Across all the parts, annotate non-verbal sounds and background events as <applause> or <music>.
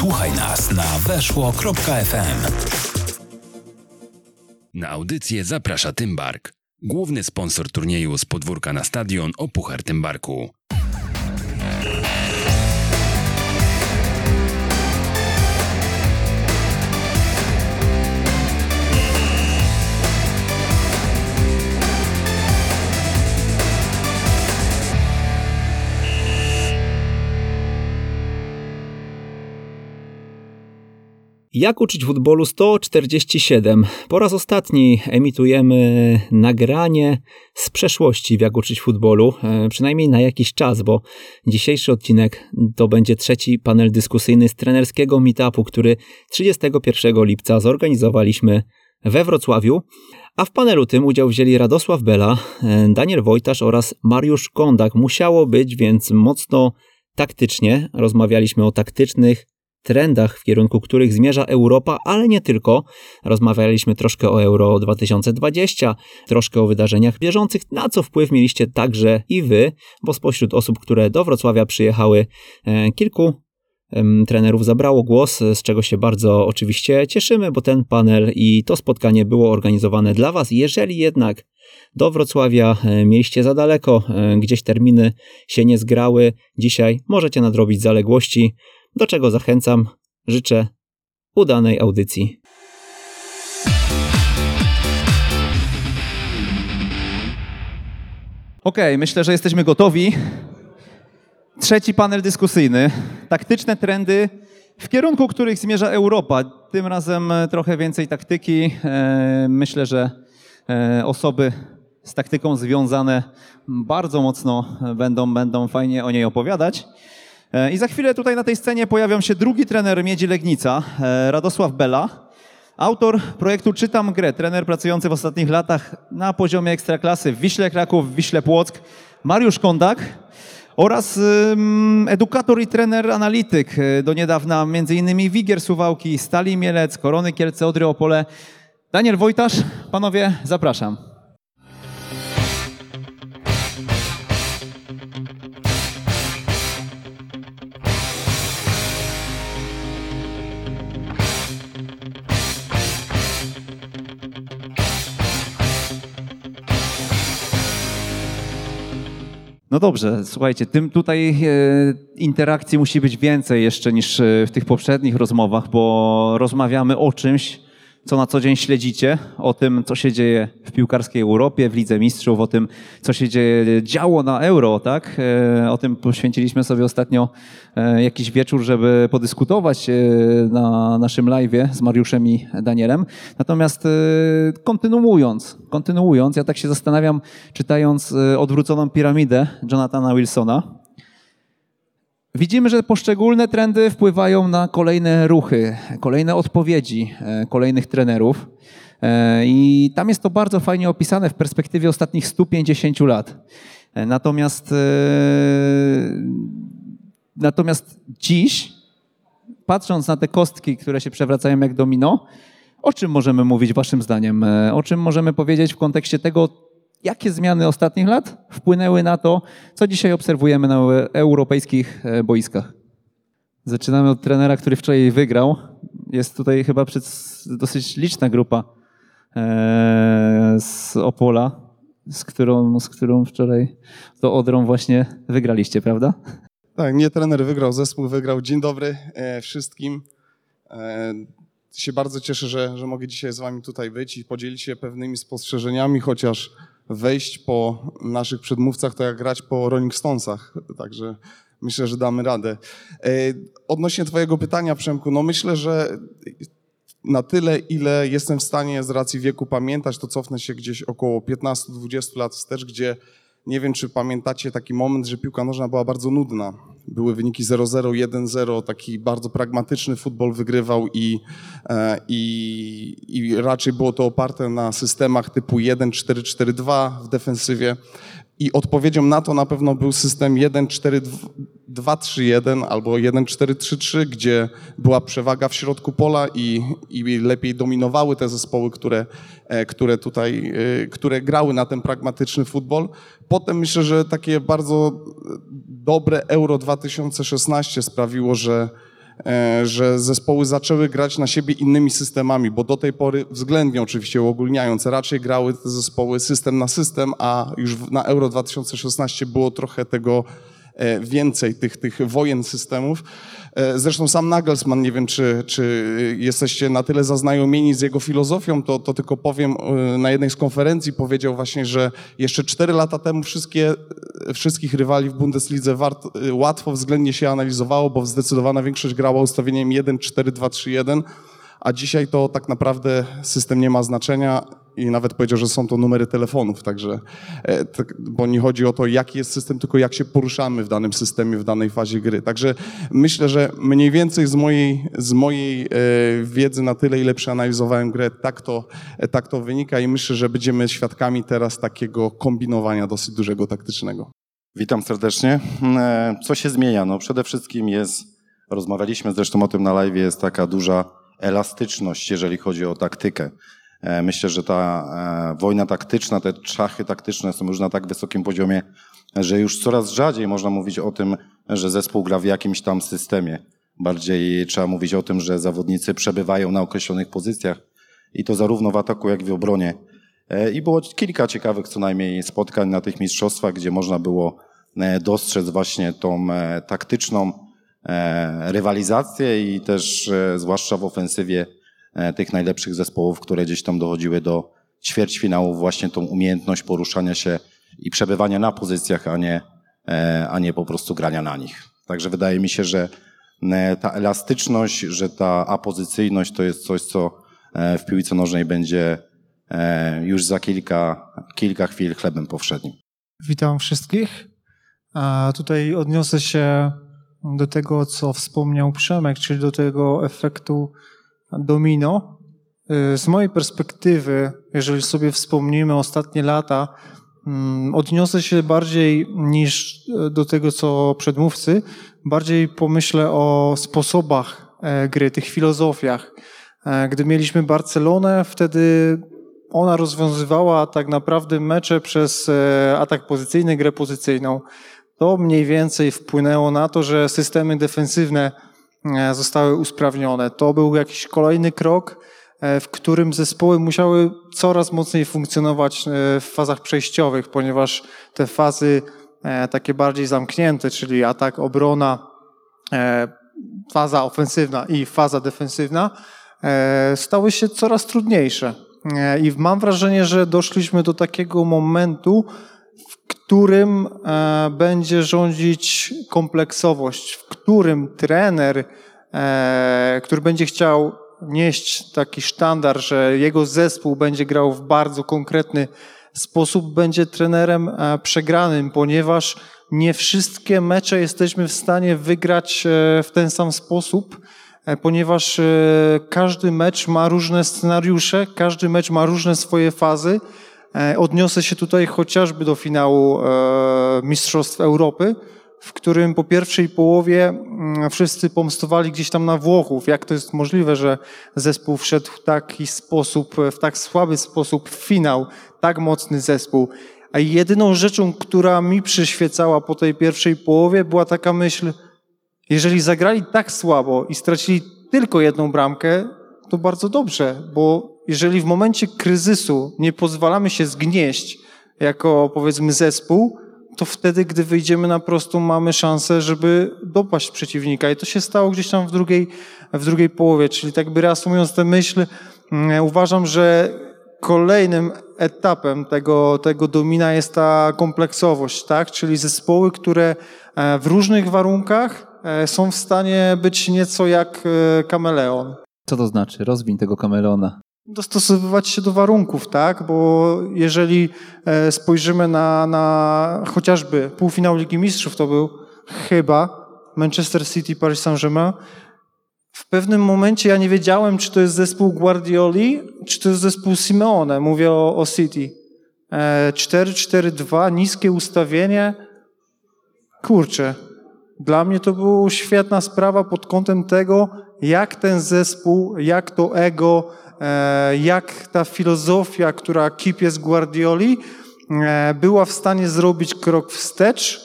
Słuchaj nas na weszło.fm. Na audycję zaprasza Tymbark, główny sponsor turnieju z podwórka na stadion o Puchar Tymbarku. Jak uczyć futbolu 147? Po raz ostatni emitujemy nagranie z przeszłości w Jak uczyć futbolu, e, przynajmniej na jakiś czas, bo dzisiejszy odcinek to będzie trzeci panel dyskusyjny z trenerskiego meetupu, który 31 lipca zorganizowaliśmy we Wrocławiu. A w panelu tym udział wzięli Radosław Bela, e, Daniel Wojtasz oraz Mariusz Kondak. Musiało być więc mocno taktycznie. Rozmawialiśmy o taktycznych trendach, w kierunku których zmierza Europa, ale nie tylko. Rozmawialiśmy troszkę o Euro 2020, troszkę o wydarzeniach bieżących, na co wpływ mieliście także i wy, bo spośród osób, które do Wrocławia przyjechały, e, kilku trenerów zabrało głos, z czego się bardzo oczywiście cieszymy, bo ten panel i to spotkanie było organizowane dla Was. Jeżeli jednak do Wrocławia e, mieliście za daleko, e, gdzieś terminy się nie zgrały, dzisiaj możecie nadrobić zaległości do czego zachęcam. Życzę udanej audycji. Ok, myślę, że jesteśmy gotowi. Trzeci panel dyskusyjny. Taktyczne trendy, w kierunku których zmierza Europa. Tym razem trochę więcej taktyki. E, myślę, że e, osoby z taktyką związane bardzo mocno będą, będą fajnie o niej opowiadać. E, I za chwilę tutaj na tej scenie pojawią się drugi trener Miedzi Legnica, e, Radosław Bela. Autor projektu Czytam Grę, trener pracujący w ostatnich latach na poziomie ekstraklasy w Wiśle Kraków, w Wiśle Płock, Mariusz Kondak oraz edukator i trener analityk e, do niedawna m.in. Wigier Suwałki, Stali Mielec, Korony Kielce, Odry Opole. Daniel Wojtasz, panowie, zapraszam. No dobrze, słuchajcie, tym tutaj e, interakcji musi być więcej jeszcze niż e, w tych poprzednich rozmowach, bo rozmawiamy o czymś, co na co dzień śledzicie, o tym, co się dzieje w piłkarskiej Europie, w Lidze Mistrzów, o tym, co się dzieje, działo na Euro, tak? E, o tym poświęciliśmy sobie ostatnio e, jakiś wieczór, żeby podyskutować e, na naszym live'ie z Mariuszem i Danielem. Natomiast kontynuując, kontynuując, ja tak się zastanawiam, czytając odwróconą piramidę Jonathana Wilsona, Widzimy, że poszczególne trendy wpływają na kolejne ruchy, kolejne odpowiedzi e, kolejnych trenerów. E, I tam jest to bardzo fajnie opisane w perspektywie ostatnich 150 lat. E, natomiast, natomiast dziś, patrząc na te kostki, które się przewracają jak domino, o czym możemy mówić Waszym zdaniem? O czym możemy powiedzieć w kontekście tego, Jakie zmiany ostatnich lat wpłynęły na to, co dzisiaj obserwujemy na europejskich e, boiskach? Zaczynamy od trenera, który wczoraj wygrał. Jest tutaj chyba dosyć liczna grupa e, z Opola, z którą, z którą wczoraj to Odrą właśnie wygraliście, prawda? Tak, nie trener wygrał, zespół wygrał. Dzień dobry e, wszystkim. Się bardzo cieszę, że, że mogę dzisiaj z wami tutaj być i podzielić się pewnymi spostrzeżeniami, chociaż wejść po naszych przedmówcach, to jak grać po Rolling Stonesach. Także myślę, że damy radę. E, odnośnie Twojego pytania, Przemku, no myślę, że na tyle, ile jestem w stanie z racji wieku pamiętać, to cofnę się gdzieś około 15-20 lat wstecz, gdzie nie wiem, czy pamiętacie taki moment, że piłka nożna była bardzo nudna. Były wyniki 0-0, 1-0, taki bardzo pragmatyczny futbol wygrywał i, e, i, i raczej było to oparte na systemach typu 1-4-4-2 w defensywie. I odpowiedzią na to na pewno był system 1-4-2-3-1 albo 1-4-3-3, gdzie była przewaga w środku pola i, i lepiej dominowały te zespoły, które, e, które tutaj, e, które grały na ten pragmatyczny futbol. Potem myślę, że takie bardzo dobre Euro 2016 sprawiło, że że zespoły zaczęły grać na siebie innymi systemami, bo do tej pory, względnie oczywiście uogólniając, raczej grały te zespoły system na system, a już na Euro 2016 było trochę tego e, więcej, tych, tych wojen systemów. E, zresztą sam Nagelsmann, nie wiem, czy, czy jesteście na tyle zaznajomieni z jego filozofią, to, to tylko powiem, e, na jednej z konferencji powiedział właśnie, że jeszcze cztery lata temu wszystkie, e, wszystkich rywali w Bundeslidze wart, łatwo względnie się analizowało, bo zdecydowana większość grała ustawieniem 1-4-2-3-1, a dzisiaj to tak naprawdę system nie ma znaczenia i nawet powiedział, że są to numery telefonów, także, e, tak, bo nie chodzi o to, jaki jest system, tylko jak się poruszamy w danym systemie, w danej fazie gry. Także myślę, że mniej więcej z mojej, z mojej e, wiedzy na tyle, ile przeanalizowałem grę, tak to, e, tak to wynika i myślę, że będziemy świadkami teraz takiego kombinowania dosyć dużego taktycznego. Witam serdecznie. Co się zmienia? No przede wszystkim jest, rozmawialiśmy zresztą o tym na live, jest taka duża elastyczność, jeżeli chodzi o taktykę. E, myślę, że ta e, wojna taktyczna, te szachy taktyczne są już na tak wysokim poziomie, że już coraz rzadziej można mówić o tym, że zespół gra w jakimś tam systemie. Bardziej trzeba mówić o tym, że zawodnicy przebywają na określonych pozycjach i to zarówno w ataku, jak i w obronie. E, I było kilka ciekawych co najmniej spotkań na tych mistrzostwach, gdzie można było dostrzec właśnie tą taktyczną rywalizację i też zwłaszcza w ofensywie tych najlepszych zespołów, które gdzieś tam dochodziły do ćwierćfinałów, właśnie tą umiejętność poruszania się i przebywania na pozycjach, a nie, e, a nie po prostu grania na nich. Także wydaje mi się, że e, ta elastyczność, że ta apozycyjność to jest coś, co w piłce nożnej będzie już za kilka, kilka chwil chlebem powszednim. Witam wszystkich. A tutaj odniosę się do tego, co wspomniał Przemek, czyli do tego efektu domino. Y, z mojej perspektywy, jeżeli sobie wspomnimy ostatnie lata, mm, odniosę się bardziej niż y, do tego, co przedmówcy, bardziej pomyślę o sposobach e, gry, tych filozofiach. E, gdy mieliśmy Barcelonę, wtedy ona rozwiązywała tak naprawdę mecze przez e, atak pozycyjny, grę pozycyjną. To mniej więcej wpłynęło na to, że systemy defensywne zostały usprawnione. To był jakiś kolejny krok, e, w którym zespoły musiały coraz mocniej funkcjonować e, w fazach przejściowych, ponieważ te fazy takie bardziej zamknięte, czyli atak, obrona, faza ofensywna i faza defensywna, stały się coraz trudniejsze. I mam wrażenie, że doszliśmy do takiego momentu, którym e, będzie rządzić kompleksowość, w którym trener, e, który będzie chciał nieść taki sztandar, że jego zespół będzie grał w bardzo konkretny sposób, będzie trenerem e, przegranym, ponieważ nie wszystkie mecze jesteśmy w stanie wygrać w ten sam sposób, ponieważ każdy mecz ma różne scenariusze, każdy mecz ma różne swoje fazy odniosę się tutaj chociażby do finału e, Mistrzostw Europy, w którym po pierwszej połowie mm, wszyscy pomstowali gdzieś tam na Włochów. Jak to jest możliwe, że zespół wszedł w taki sposób, w tak słaby sposób w finał, tak mocny zespół. A jedyną rzeczą, która mi przyświecała po tej pierwszej połowie, była taka myśl, jeżeli zagrali tak słabo i stracili tylko jedną bramkę, to bardzo dobrze, bo jeżeli w momencie kryzysu nie pozwalamy się zgnieść jako powiedzmy zespół, to wtedy, gdy wyjdziemy na prostą, mamy szansę, żeby dopaść przeciwnika. I to się stało gdzieś tam w drugiej, w drugiej połowie. Czyli tak by reasumując tę myśl, mm, uważam, że kolejnym etapem tego, tego domina jest ta kompleksowość, tak? Czyli zespoły, które e, w różnych warunkach e, są w stanie być nieco jak e, kameleon. Co to znaczy? Rozwin tego kameleona dostosowywać się do warunków, tak? Bo jeżeli e, spojrzymy na, na chociażby półfinał Ligi Mistrzów, to był chyba Manchester City, Paris Saint-Germain. W pewnym momencie ja nie wiedziałem, czy to jest zespół Guardioli, czy to jest zespół Simeone. Mówię o, o City. 4-4-2, e, niskie ustawienie. Kurczę, dla mnie to była świetna sprawa pod kątem tego, jak ten zespół, jak to ego, jak ta filozofia, która kipie z Guardioli, e, była w stanie zrobić krok wstecz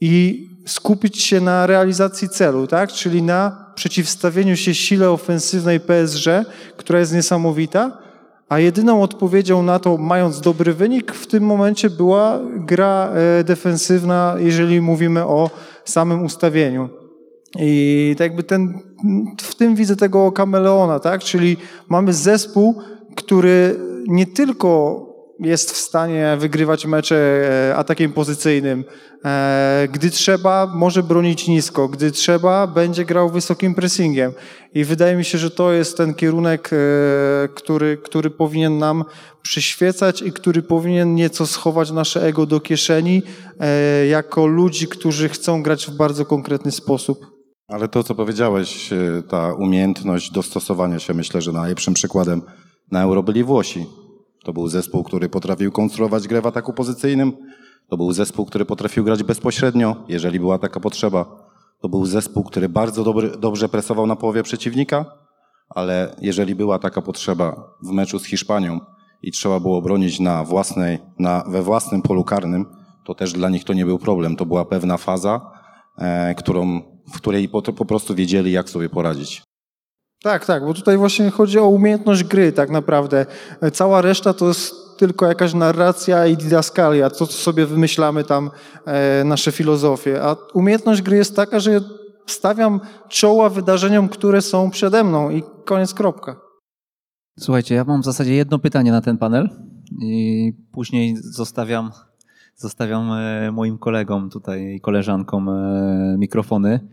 i skupić się na realizacji celu, tak? czyli na przeciwstawieniu się sile ofensywnej PSG, która jest niesamowita, a jedyną odpowiedzią na to, mając dobry wynik, w tym momencie była gra e, defensywna, jeżeli mówimy o samym ustawieniu. I tak jakby ten, w tym widzę tego kameleona, tak? Czyli mamy zespół, który nie tylko jest w stanie wygrywać mecze e, atakiem pozycyjnym. E, gdy trzeba, może bronić nisko. Gdy trzeba, będzie grał wysokim pressingiem. I wydaje mi się, że to jest ten kierunek, e, który, który powinien nam przyświecać i który powinien nieco schować nasze ego do kieszeni jako ludzi, którzy chcą grać w bardzo konkretny sposób. Ale to, co powiedziałeś, ta umiejętność dostosowania się, myślę, że najlepszym przykładem na Euro byli Włosi to był zespół, który potrafił konstruować grę w ataku pozycyjnym. To był zespół, który potrafił grać bezpośrednio, jeżeli była taka potrzeba. To był zespół, który bardzo dobry, dobrze presował na połowie przeciwnika, ale jeżeli była taka potrzeba w meczu z Hiszpanią i trzeba było bronić na własnej, na, we własnym polu karnym, to też dla nich to nie był problem. To była pewna faza, e, którą, w której po, po prostu wiedzieli, jak sobie poradzić. Tak, tak, bo tutaj właśnie chodzi o umiejętność gry tak naprawdę. Cała reszta to jest tylko jakaś narracja i didaskalia, to co sobie wymyślamy tam, e, nasze filozofie. A umiejętność gry jest taka, że stawiam czoła wydarzeniom, które są przede mną i koniec, kropka. Słuchajcie, ja mam w zasadzie jedno pytanie na ten panel i później zostawiam, zostawiam e, moim kolegom tutaj i koleżankom e, mikrofony.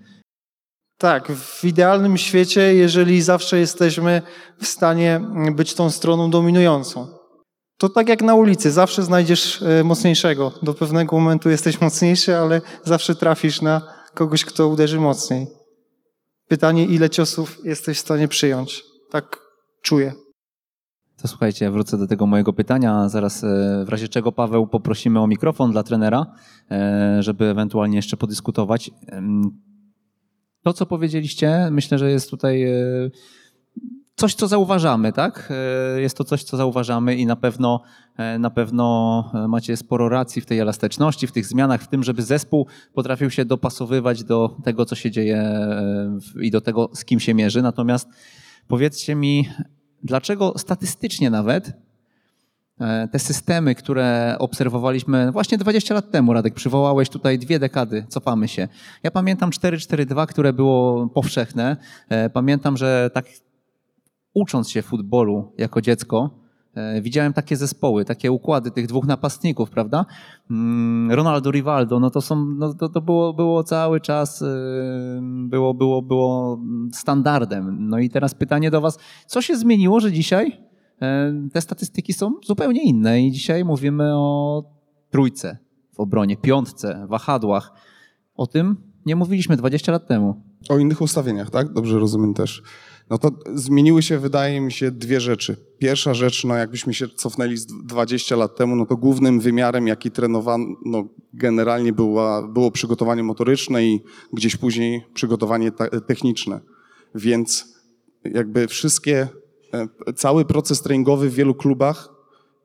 Tak, w idealnym świecie, jeżeli zawsze jesteśmy w stanie być tą stroną dominującą. To tak jak na ulicy, zawsze znajdziesz e, mocniejszego. Do pewnego momentu jesteś mocniejszy, ale zawsze trafisz na kogoś, kto uderzy mocniej. Pytanie, ile ciosów jesteś w stanie przyjąć? Tak czuję. To słuchajcie, wrócę do tego mojego pytania. Zaraz e, w razie czego Paweł poprosimy o mikrofon dla trenera, e, żeby ewentualnie jeszcze podyskutować. To, co powiedzieliście, myślę, że jest tutaj e, coś, co zauważamy, tak? Jest to coś, co zauważamy i na pewno, na pewno macie sporo racji w tej elastyczności, w tych zmianach, w tym, żeby zespół potrafił się dopasowywać do tego, co się dzieje i do tego, z kim się mierzy. Natomiast powiedzcie mi, dlaczego statystycznie nawet E, te systemy, które obserwowaliśmy właśnie 20 lat temu, Radek, przywołałeś tutaj dwie dekady, cofamy się. Ja pamiętam 4-4-2, które było powszechne. E, pamiętam, że tak ucząc się futbolu jako dziecko, widziałem takie zespoły, takie układy tych dwóch napastników, prawda? Mm, Ronaldo, Rivaldo, no to są, no to, to było, było cały czas, było, było, było standardem. No i teraz pytanie do was, co się zmieniło, że dzisiaj E, te statystyki są zupełnie inne i dzisiaj mówimy o trójce w obronie, piątce, wahadłach. O tym nie mówiliśmy 20 lat temu. O innych ustawieniach, tak? Dobrze rozumiem też. No to zmieniły się, wydaje mi się, dwie rzeczy. Pierwsza rzecz, no jakbyśmy się cofnęli z 20 lat temu, no to głównym wymiarem, jaki trenowano no generalnie była, było przygotowanie motoryczne i gdzieś później przygotowanie techniczne. Więc jakby wszystkie E, cały proces treningowy w wielu klubach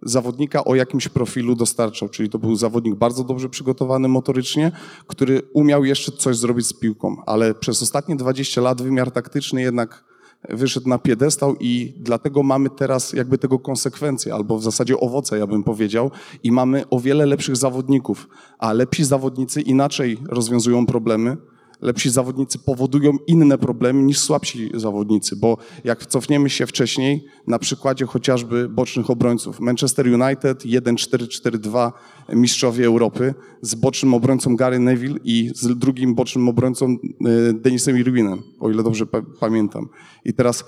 zawodnika o jakimś profilu dostarczał, czyli to był zawodnik bardzo dobrze przygotowany motorycznie, który umiał jeszcze coś zrobić z piłką, ale przez ostatnie 20 lat wymiar taktyczny jednak wyszedł na piedestał i dlatego mamy teraz jakby tego konsekwencje, albo w zasadzie owoce, ja bym powiedział, i mamy o wiele lepszych zawodników, a lepsi zawodnicy inaczej rozwiązują problemy, lepsi zawodnicy powodują inne problemy niż słabsi zawodnicy, bo jak cofniemy się wcześniej, na przykładzie chociażby bocznych obrońców, Manchester United 1-4-4-2 mistrzowie Europy z bocznym obrońcą Gary Neville i z drugim bocznym obrońcą e, Denisem Irwinem, o ile dobrze pamiętam. I teraz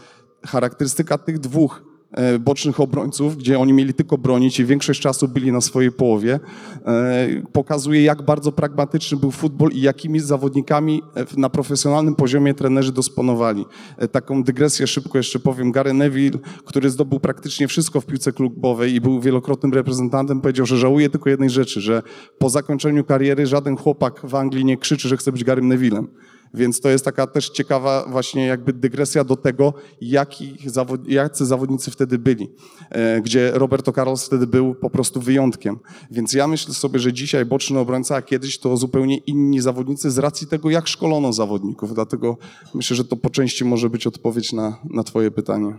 charakterystyka tych dwóch bocznych obrońców, gdzie oni mieli tylko bronić i większość czasu byli na swojej połowie, e, pokazuje, jak bardzo pragmatyczny był futbol i jakimi zawodnikami e, na profesjonalnym poziomie trenerzy dysponowali. Taką dygresję szybko jeszcze powiem. Gary Neville, który zdobył praktycznie wszystko w piłce klubowej i był wielokrotnym reprezentantem, powiedział, że żałuje tylko jednej rzeczy, że po zakończeniu kariery żaden chłopak w Anglii nie krzyczy, że chce być Garym Nevillem Więc to jest taka też ciekawa właśnie jakby dygresja do tego, jaki zawod, jacy zawodnicy wtedy byli, e, gdzie Roberto Carlos wtedy był po prostu wyjątkiem. Więc ja myślę sobie, że dzisiaj boczny obrońca, a kiedyś to zupełnie inni zawodnicy z racji tego, jak szkolono zawodników. Dlatego myślę, że to po części może być odpowiedź na, na twoje pytanie.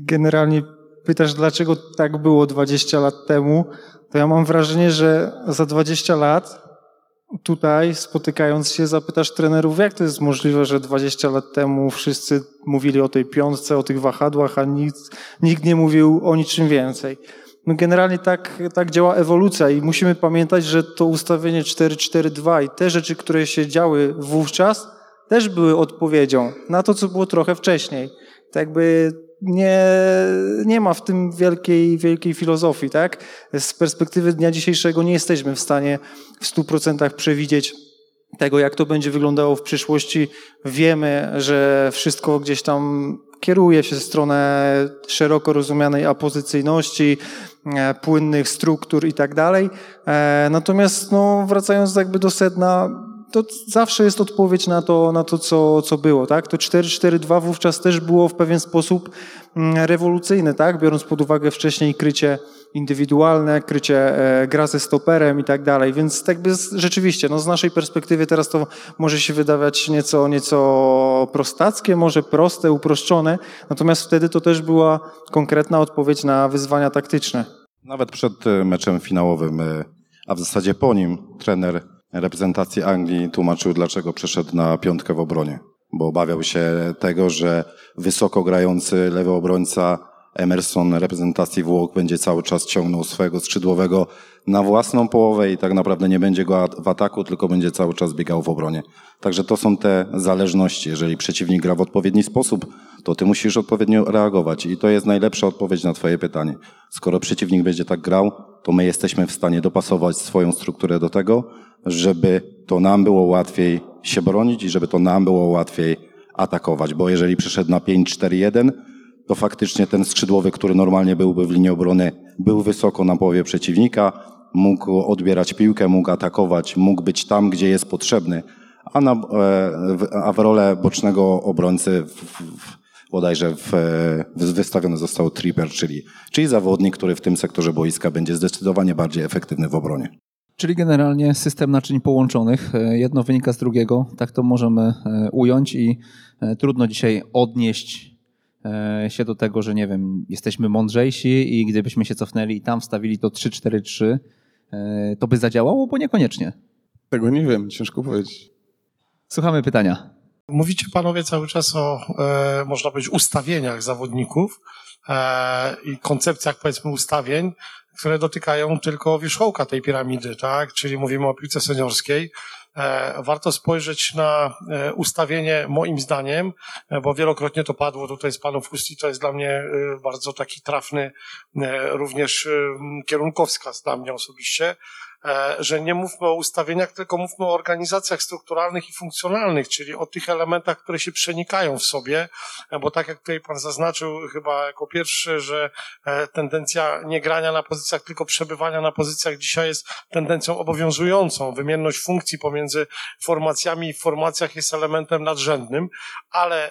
Generalnie pytasz, dlaczego tak było 20 lat temu, to ja mam wrażenie, że za 20 lat tutaj spotykając się zapytasz trenerów, jak to jest możliwe, że 20 lat temu wszyscy mówili o tej piątce, o tych wahadłach, a nikt, nikt nie mówił o niczym więcej. No generalnie tak, tak działa ewolucja i musimy pamiętać, że to ustawienie 4-4-2 i te rzeczy, które się działy wówczas, też były odpowiedzią na to, co było trochę wcześniej. Tak jakby nie, nie ma w tym wielkiej, wielkiej filozofii, tak? Z perspektywy dnia dzisiejszego nie jesteśmy w stanie w stu procentach przewidzieć tego, jak to będzie wyglądało w przyszłości. Wiemy, że wszystko gdzieś tam kieruje się w stronę szeroko rozumianej apozycyjności, e, płynnych struktur i tak dalej. E, natomiast no, wracając jakby do sedna, to zawsze jest odpowiedź na to, na to co, co było. Tak? To 4-4-2 wówczas też było w pewien sposób mm, rewolucyjne, tak? biorąc pod uwagę wcześniej krycie indywidualne, krycie e, gra ze stoperem i tak dalej. Więc tak by rzeczywiście, no z naszej perspektywy teraz to może się wydawać nieco, nieco prostackie, może proste, uproszczone, natomiast wtedy to też była konkretna odpowiedź na wyzwania taktyczne. Nawet przed e, meczem finałowym, e, a w zasadzie po nim trener reprezentacji Anglii tłumaczył, dlaczego przeszedł na piątkę w obronie. Bo obawiał się tego, że wysoko grający lewy obrońca Emerson reprezentacji Włoch będzie cały czas ciągnął swojego skrzydłowego na własną połowę i tak naprawdę nie będzie go w ataku, tylko będzie cały czas biegał w obronie. Także to są te zależności. Jeżeli przeciwnik gra w odpowiedni sposób, to ty musisz odpowiednio reagować i to jest najlepsza odpowiedź na twoje pytanie. Skoro przeciwnik będzie tak grał, to my jesteśmy w stanie dopasować swoją strukturę do tego, żeby to nam było łatwiej się bronić i żeby to nam było łatwiej atakować, bo jeżeli przyszedł na 5-4-1, to faktycznie ten skrzydłowy, który normalnie byłby w linii obrony, był wysoko na połowie przeciwnika, mógł odbierać piłkę, mógł atakować, mógł być tam, gdzie jest potrzebny, a, na, e, a w rolę bocznego obrońcy w, w, bodajże w, w, wystawiony został tripper, czyli, czyli zawodnik, który w tym sektorze boiska będzie zdecydowanie bardziej efektywny w obronie. Czyli generalnie system naczyń połączonych, e, jedno wynika z drugiego, tak to możemy e, ująć i trudno dzisiaj odnieść E, się do tego, że nie wiem, jesteśmy mądrzejsi i gdybyśmy się cofnęli i tam wstawili to 3-4-3, e, to by zadziałało, bo niekoniecznie. Tego nie wiem, ciężko powiedzieć. Słuchamy pytania. Mówicie panowie cały czas o, e, można powiedzieć, ustawieniach zawodników e, i koncepcjach, powiedzmy, ustawień, które dotykają tylko wierzchołka tej piramidy, tak? Czyli mówimy o piłce seniorskiej. E, warto spojrzeć na e, ustawienie, moim zdaniem, e, bo wielokrotnie to padło tutaj z panów ust i to jest dla mnie bardzo taki trafny również kierunkowskaz dla mnie osobiście, że nie mówmy o ustawieniach, tylko mówmy o organizacjach strukturalnych i funkcjonalnych, czyli o tych elementach, które się przenikają w sobie, e, bo tak jak tutaj pan zaznaczył chyba jako pierwszy, że e, tendencja nie grania na pozycjach, tylko przebywania na pozycjach dzisiaj jest tendencją obowiązującą. Wymienność funkcji pomiędzy formacjami i formacjach jest elementem nadrzędnym, ale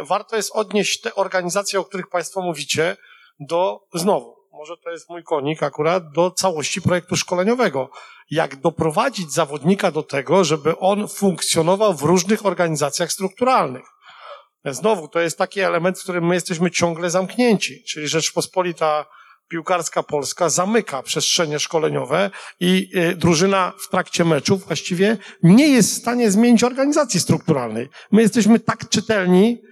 warto jest odnieść te organizacje, o których państwo mówicie, do znowu może to jest mój konik akurat, do całości projektu szkoleniowego. Jak doprowadzić zawodnika do tego, żeby on funkcjonował w różnych organizacjach strukturalnych. Znowu, to jest taki element, w którym my jesteśmy ciągle zamknięci, czyli Rzeczpospolita piłkarska Polska zamyka przestrzenie szkoleniowe i y, drużyna w trakcie meczu właściwie nie jest w stanie zmienić organizacji strukturalnej. My jesteśmy tak czytelni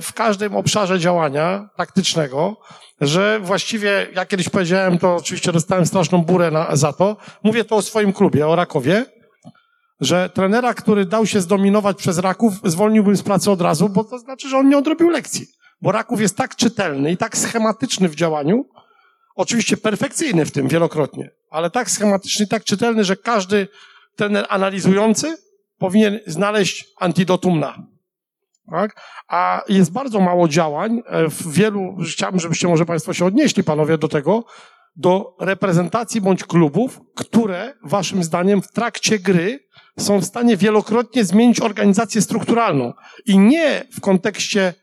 w każdym obszarze działania taktycznego, że właściwie, ja kiedyś powiedziałem, to oczywiście dostałem straszną burę na, za to. Mówię to o swoim klubie, o Rakowie, że trenera, który dał się zdominować przez Raków, zwolniłbym z pracy od razu, bo to znaczy, że on nie odrobił lekcji. Bo Raków jest tak czytelny i tak schematyczny w działaniu, oczywiście perfekcyjny w tym wielokrotnie, ale tak schematyczny tak czytelny, że każdy trener analizujący powinien znaleźć antidotum na tak? A jest bardzo mało działań e, w wielu, chciałbym, żebyście może Państwo się odnieśli, panowie, do tego, do reprezentacji bądź klubów, które waszym zdaniem w trakcie gry są w stanie wielokrotnie zmienić organizację strukturalną. I nie w kontekście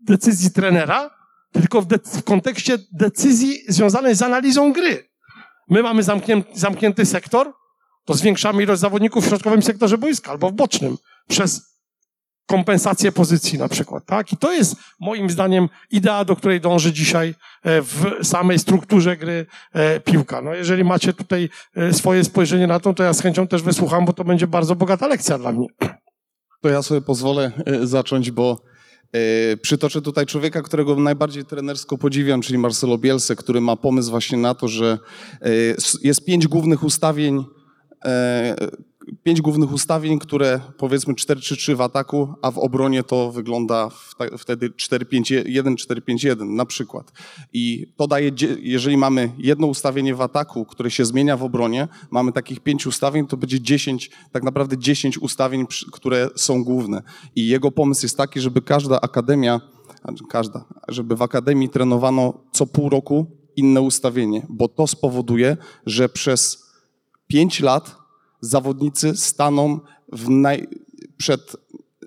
decyzji trenera, tylko w, w kontekście decyzji związanej z analizą gry. My mamy zamknięty, zamknięty sektor, to zwiększamy ilość zawodników w środkowym sektorze boiska albo w bocznym przez kompensację pozycji na przykład, tak? I to jest moim zdaniem idea, do której dąży dzisiaj e, w samej strukturze gry e, piłka. No jeżeli macie tutaj e, swoje spojrzenie na to, to ja z chęcią też wysłucham, bo to będzie bardzo bogata lekcja dla mnie. To ja sobie pozwolę zacząć, bo Przytoczę tutaj człowieka, którego najbardziej trenersko podziwiam, czyli Marcelo Bielse, który ma pomysł właśnie na to, że jest pięć głównych ustawień pięć głównych ustawień, które powiedzmy 4-3-3 w ataku, a w obronie to wygląda wtedy 4-5-1, 4-5-1 na przykład. I to daje, jeżeli mamy jedno ustawienie w ataku, które się zmienia w obronie, mamy takich pięć ustawień, to będzie 10, tak naprawdę 10 ustawień, które są główne. I jego pomysł jest taki, żeby każda akademia, znaczy każda, żeby w akademii trenowano co pół roku inne ustawienie, bo to spowoduje, że przez 5 lat zawodnicy staną naj, przed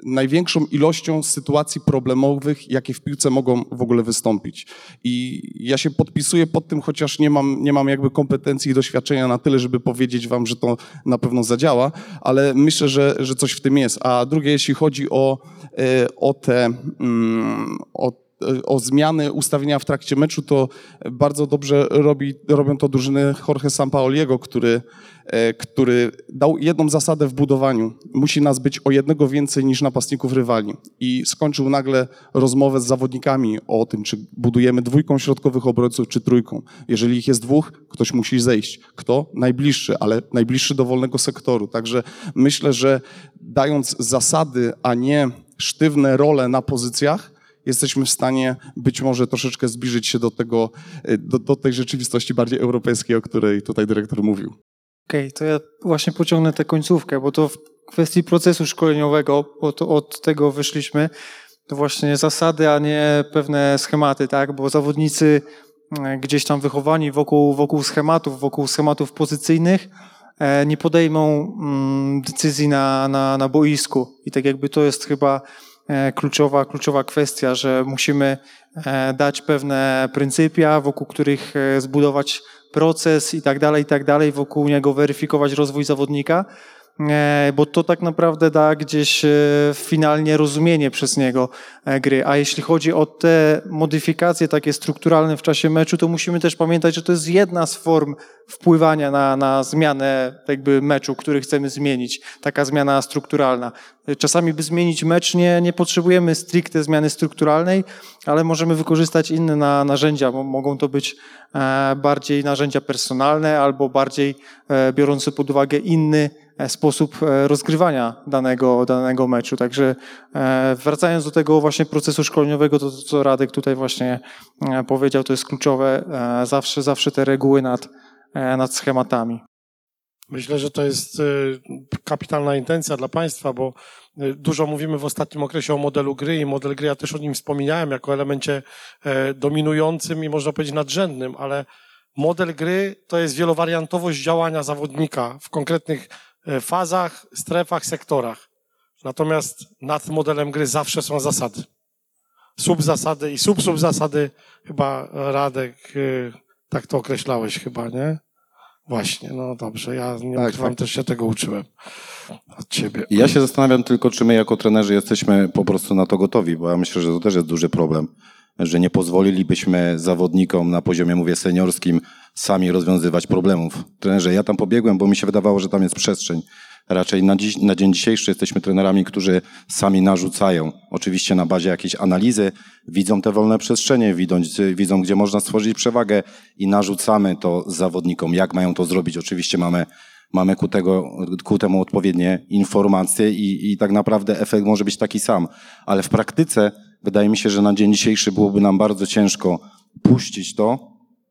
największą ilością sytuacji problemowych, jakie w piłce mogą w ogóle wystąpić. I ja się podpisuję pod tym, chociaż nie mam, nie mam jakby kompetencji i doświadczenia na tyle, żeby powiedzieć wam, że to na pewno zadziała, ale myślę, że, że coś w tym jest. A drugie, jeśli chodzi o, e, o te, mm, o o zmiany ustawienia w trakcie meczu, to bardzo dobrze robi, robią to drużyny Jorge Sampaoliego, który, e, który dał jedną zasadę w budowaniu. Musi nas być o jednego więcej niż napastników rywali. I skończył nagle rozmowę z zawodnikami o tym, czy budujemy dwójką środkowych obrońców, czy trójką. Jeżeli ich jest dwóch, ktoś musi zejść. Kto? Najbliższy, ale najbliższy do wolnego sektoru. Także myślę, że dając zasady, a nie sztywne role na pozycjach, jesteśmy w stanie być może troszeczkę zbliżyć się do tego, e, do, do tej rzeczywistości bardziej europejskiej, o której tutaj dyrektor mówił. Okej, okay, to ja właśnie pociągnę tę końcówkę, bo to w kwestii procesu szkoleniowego, bo to od tego wyszliśmy, to właśnie zasady, a nie pewne schematy, tak? Bo zawodnicy e, gdzieś tam wychowani wokół, wokół schematów, wokół schematów pozycyjnych, e, nie podejmą mm, decyzji na, na, na boisku. I tak jakby to jest chyba kluczowa, kluczowa kwestia, że musimy e, dać pewne pryncypia, wokół których e, zbudować proces i tak dalej, i tak dalej, wokół niego weryfikować rozwój zawodnika, bo to tak naprawdę da gdzieś finalnie rozumienie przez niego gry. A jeśli chodzi o te modyfikacje takie strukturalne w czasie meczu, to musimy też pamiętać, że to jest jedna z form wpływania na, na zmianę jakby meczu, który chcemy zmienić. Taka zmiana strukturalna. Czasami, by zmienić mecz, nie, nie potrzebujemy stricte zmiany strukturalnej, ale możemy wykorzystać inne na, narzędzia. Mogą to być e, bardziej narzędzia personalne albo bardziej e, biorące pod uwagę inny e, sposób rozgrywania danego, danego meczu. Także wracając do tego właśnie procesu szkoleniowego, to co Radek tutaj właśnie powiedział, to jest kluczowe. Zawsze, zawsze te reguły nad, nad schematami. Myślę, że to jest kapitalna intencja dla Państwa, bo dużo mówimy w ostatnim okresie o modelu gry i model gry, ja też o nim wspominałem jako elemencie e, dominującym i można powiedzieć nadrzędnym, ale model gry to jest wielowariantowość działania zawodnika w konkretnych e, fazach, strefach, sektorach. Natomiast nad modelem gry zawsze są zasady. Subzasady i sub-subzasady, chyba Radek, y, tak to określałeś chyba, nie? Właśnie, no dobrze, ja nie tak, ukrywam, tak. też się tego uczyłem od ciebie. Ja się zastanawiam tylko, czy my jako trenerzy jesteśmy po prostu na to gotowi, bo ja myślę, że to też jest duży problem, że nie pozwolilibyśmy zawodnikom na poziomie, mówię, seniorskim sami rozwiązywać problemów. Trenerze, ja tam pobiegłem, bo mi się wydawało, że tam jest przestrzeń. Raczej na, dziś, na dzień dzisiejszy jesteśmy trenerami, którzy sami narzucają. Oczywiście na bazie jakiejś analizy, widzą te wolne przestrzenie, widzą, widzą gdzie można stworzyć przewagę i narzucamy to zawodnikom, jak mają to zrobić. Oczywiście mamy, mamy ku, tego, ku temu odpowiednie informacje i, i tak naprawdę efekt może być taki sam. Ale w praktyce wydaje mi się, że na dzień dzisiejszy byłoby nam bardzo ciężko puścić to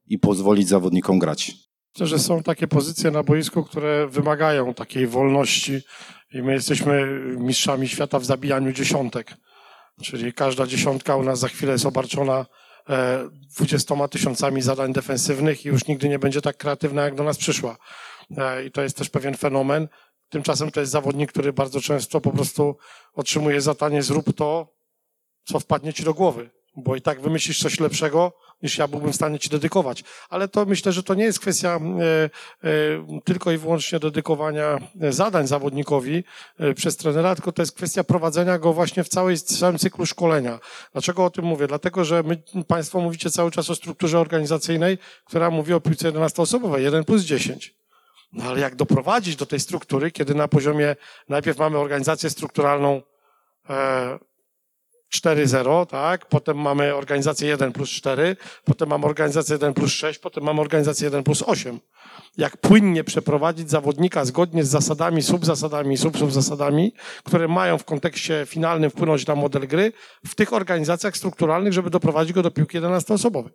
i pozwolić zawodnikom grać. Myślę, że są takie pozycje na boisku, które wymagają takiej wolności i my jesteśmy mistrzami świata w zabijaniu dziesiątek. Czyli każda dziesiątka u nas za chwilę jest obarczona e, dwudziestoma tysiącami zadań defensywnych i już nigdy nie będzie tak kreatywna, jak do nas przyszła. E, I to jest też pewien fenomen. Tymczasem to jest zawodnik, który bardzo często po prostu otrzymuje zadanie zrób to, co wpadnie ci do głowy, bo i tak wymyślisz coś lepszego, niż ja byłbym w stanie ci dedykować. Ale to myślę, że to nie jest kwestia e, e, tylko i wyłącznie dedykowania zadań zawodnikowi e, przez trenera, tylko to jest kwestia prowadzenia go właśnie w całej, całym cyklu szkolenia. Dlaczego o tym mówię? Dlatego, że my, Państwo mówicie cały czas o strukturze organizacyjnej, która mówi o piłce 11-osobowej, 1 plus 10. No ale jak doprowadzić do tej struktury, kiedy na poziomie najpierw mamy organizację strukturalną e, 4-0, tak? Potem mamy organizację 1 plus 4, potem mamy organizację 1 plus 6, potem mamy organizację 1 plus 8. Jak płynnie przeprowadzić zawodnika zgodnie z zasadami, subzasadami, subsubzasadami, które mają w kontekście finalnym wpłynąć na model gry w tych organizacjach strukturalnych, żeby doprowadzić go do piłki 11-osobowej.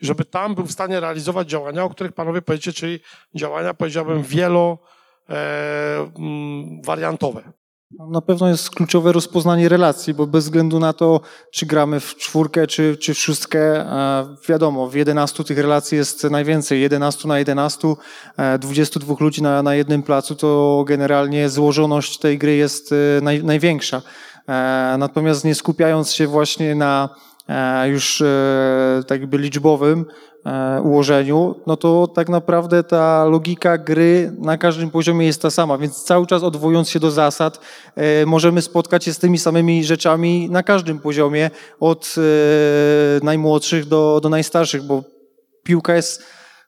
Żeby tam był w stanie realizować działania, o których panowie powiedzicie, czyli działania, powiedziałbym, wielowariantowe. E, na pewno jest kluczowe rozpoznanie relacji, bo bez względu na to, czy gramy w czwórkę, czy, czy w szóstkę, wiadomo, w 11 tych relacji jest najwięcej. 11 na 11, 22 e, ludzi na, na jednym placu, to generalnie złożoność tej gry jest e, naj, największa. E, natomiast nie skupiając się właśnie na już tak jakby liczbowym, E, ułożeniu, no to tak naprawdę ta logika gry na każdym poziomie jest ta sama, więc cały czas odwołując się do zasad, e, możemy spotkać się z tymi samymi rzeczami na każdym poziomie, od e, najmłodszych do, do najstarszych, bo piłka jest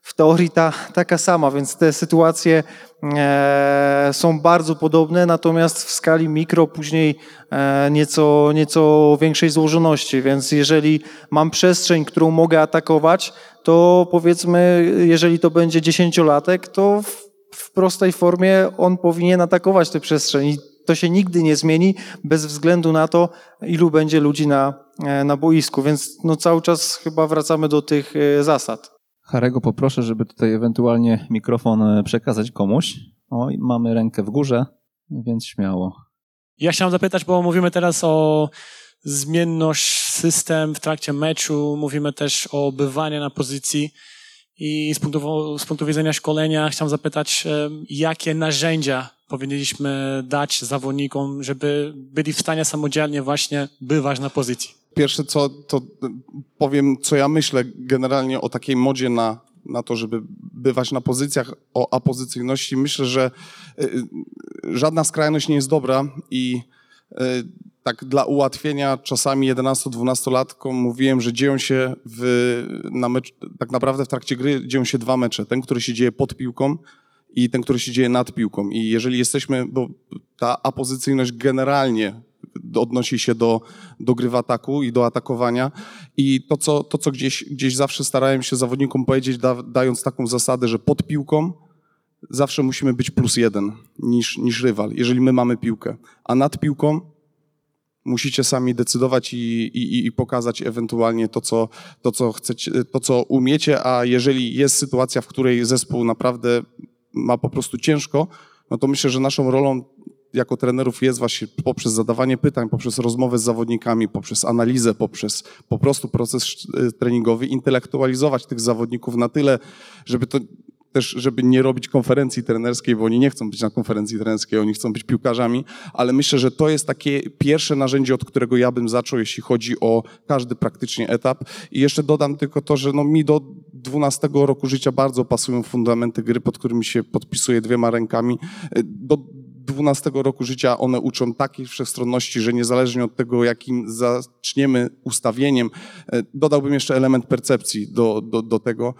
w teorii ta, taka sama, więc te sytuacje e, są bardzo podobne, natomiast w skali mikro później e, nieco, nieco większej złożoności, więc jeżeli mam przestrzeń, którą mogę atakować, to powiedzmy, jeżeli to będzie dziesięciolatek, to w, w prostej formie on powinien atakować tę przestrzeń. I to się nigdy nie zmieni bez względu na to, ilu będzie ludzi na, e, na boisku, więc no cały czas chyba wracamy do tych e, zasad. Harego poproszę, żeby tutaj ewentualnie mikrofon e, przekazać komuś. O, mamy rękę w górze, więc śmiało. Ja chciałem zapytać, bo mówimy teraz o zmienność system w trakcie meczu, mówimy też o bywaniu na pozycji i z punktu, z punktu widzenia szkolenia chciałem zapytać, jakie narzędzia powinniśmy dać zawodnikom, żeby byli w stanie samodzielnie właśnie bywać na pozycji pierwsze co, to powiem, co ja myślę generalnie o takiej modzie na, na to, żeby bywać na pozycjach, o apozycyjności. Myślę, że y, żadna skrajność nie jest dobra i y, tak dla ułatwienia czasami 11-12-latkom mówiłem, że dzieją się w, na mecz, tak naprawdę w trakcie gry dzieją się dwa mecze. Ten, który się dzieje pod piłką i ten, który się dzieje nad piłką. I jeżeli jesteśmy, bo ta apozycyjność generalnie odnosi się do, do gry w ataku i do atakowania. I to, co, to, co gdzieś, gdzieś zawsze starałem się zawodnikom powiedzieć, da, dając taką zasadę, że pod piłką zawsze musimy być plus jeden niż, niż rywal, jeżeli my mamy piłkę. A nad piłką musicie sami decydować i, i, i pokazać ewentualnie to co, to, co chcecie, to, co umiecie, a jeżeli jest sytuacja, w której zespół naprawdę ma po prostu ciężko, no to myślę, że naszą rolą jako trenerów jest właśnie poprzez zadawanie pytań, poprzez rozmowę z zawodnikami, poprzez analizę, poprzez po prostu proces e, treningowy, intelektualizować tych zawodników na tyle, żeby to też, żeby nie robić konferencji trenerskiej, bo oni nie chcą być na konferencji trenerskiej, oni chcą być piłkarzami, ale myślę, że to jest takie pierwsze narzędzie, od którego ja bym zaczął, jeśli chodzi o każdy praktycznie etap. I jeszcze dodam tylko to, że no mi do 12 roku życia bardzo pasują fundamenty gry, pod którymi się podpisuję dwiema rękami. E, do 12 roku życia one uczą takiej wszechstronności, że niezależnie od tego, jakim zaczniemy ustawieniem, e, dodałbym jeszcze element percepcji do, do, do tego,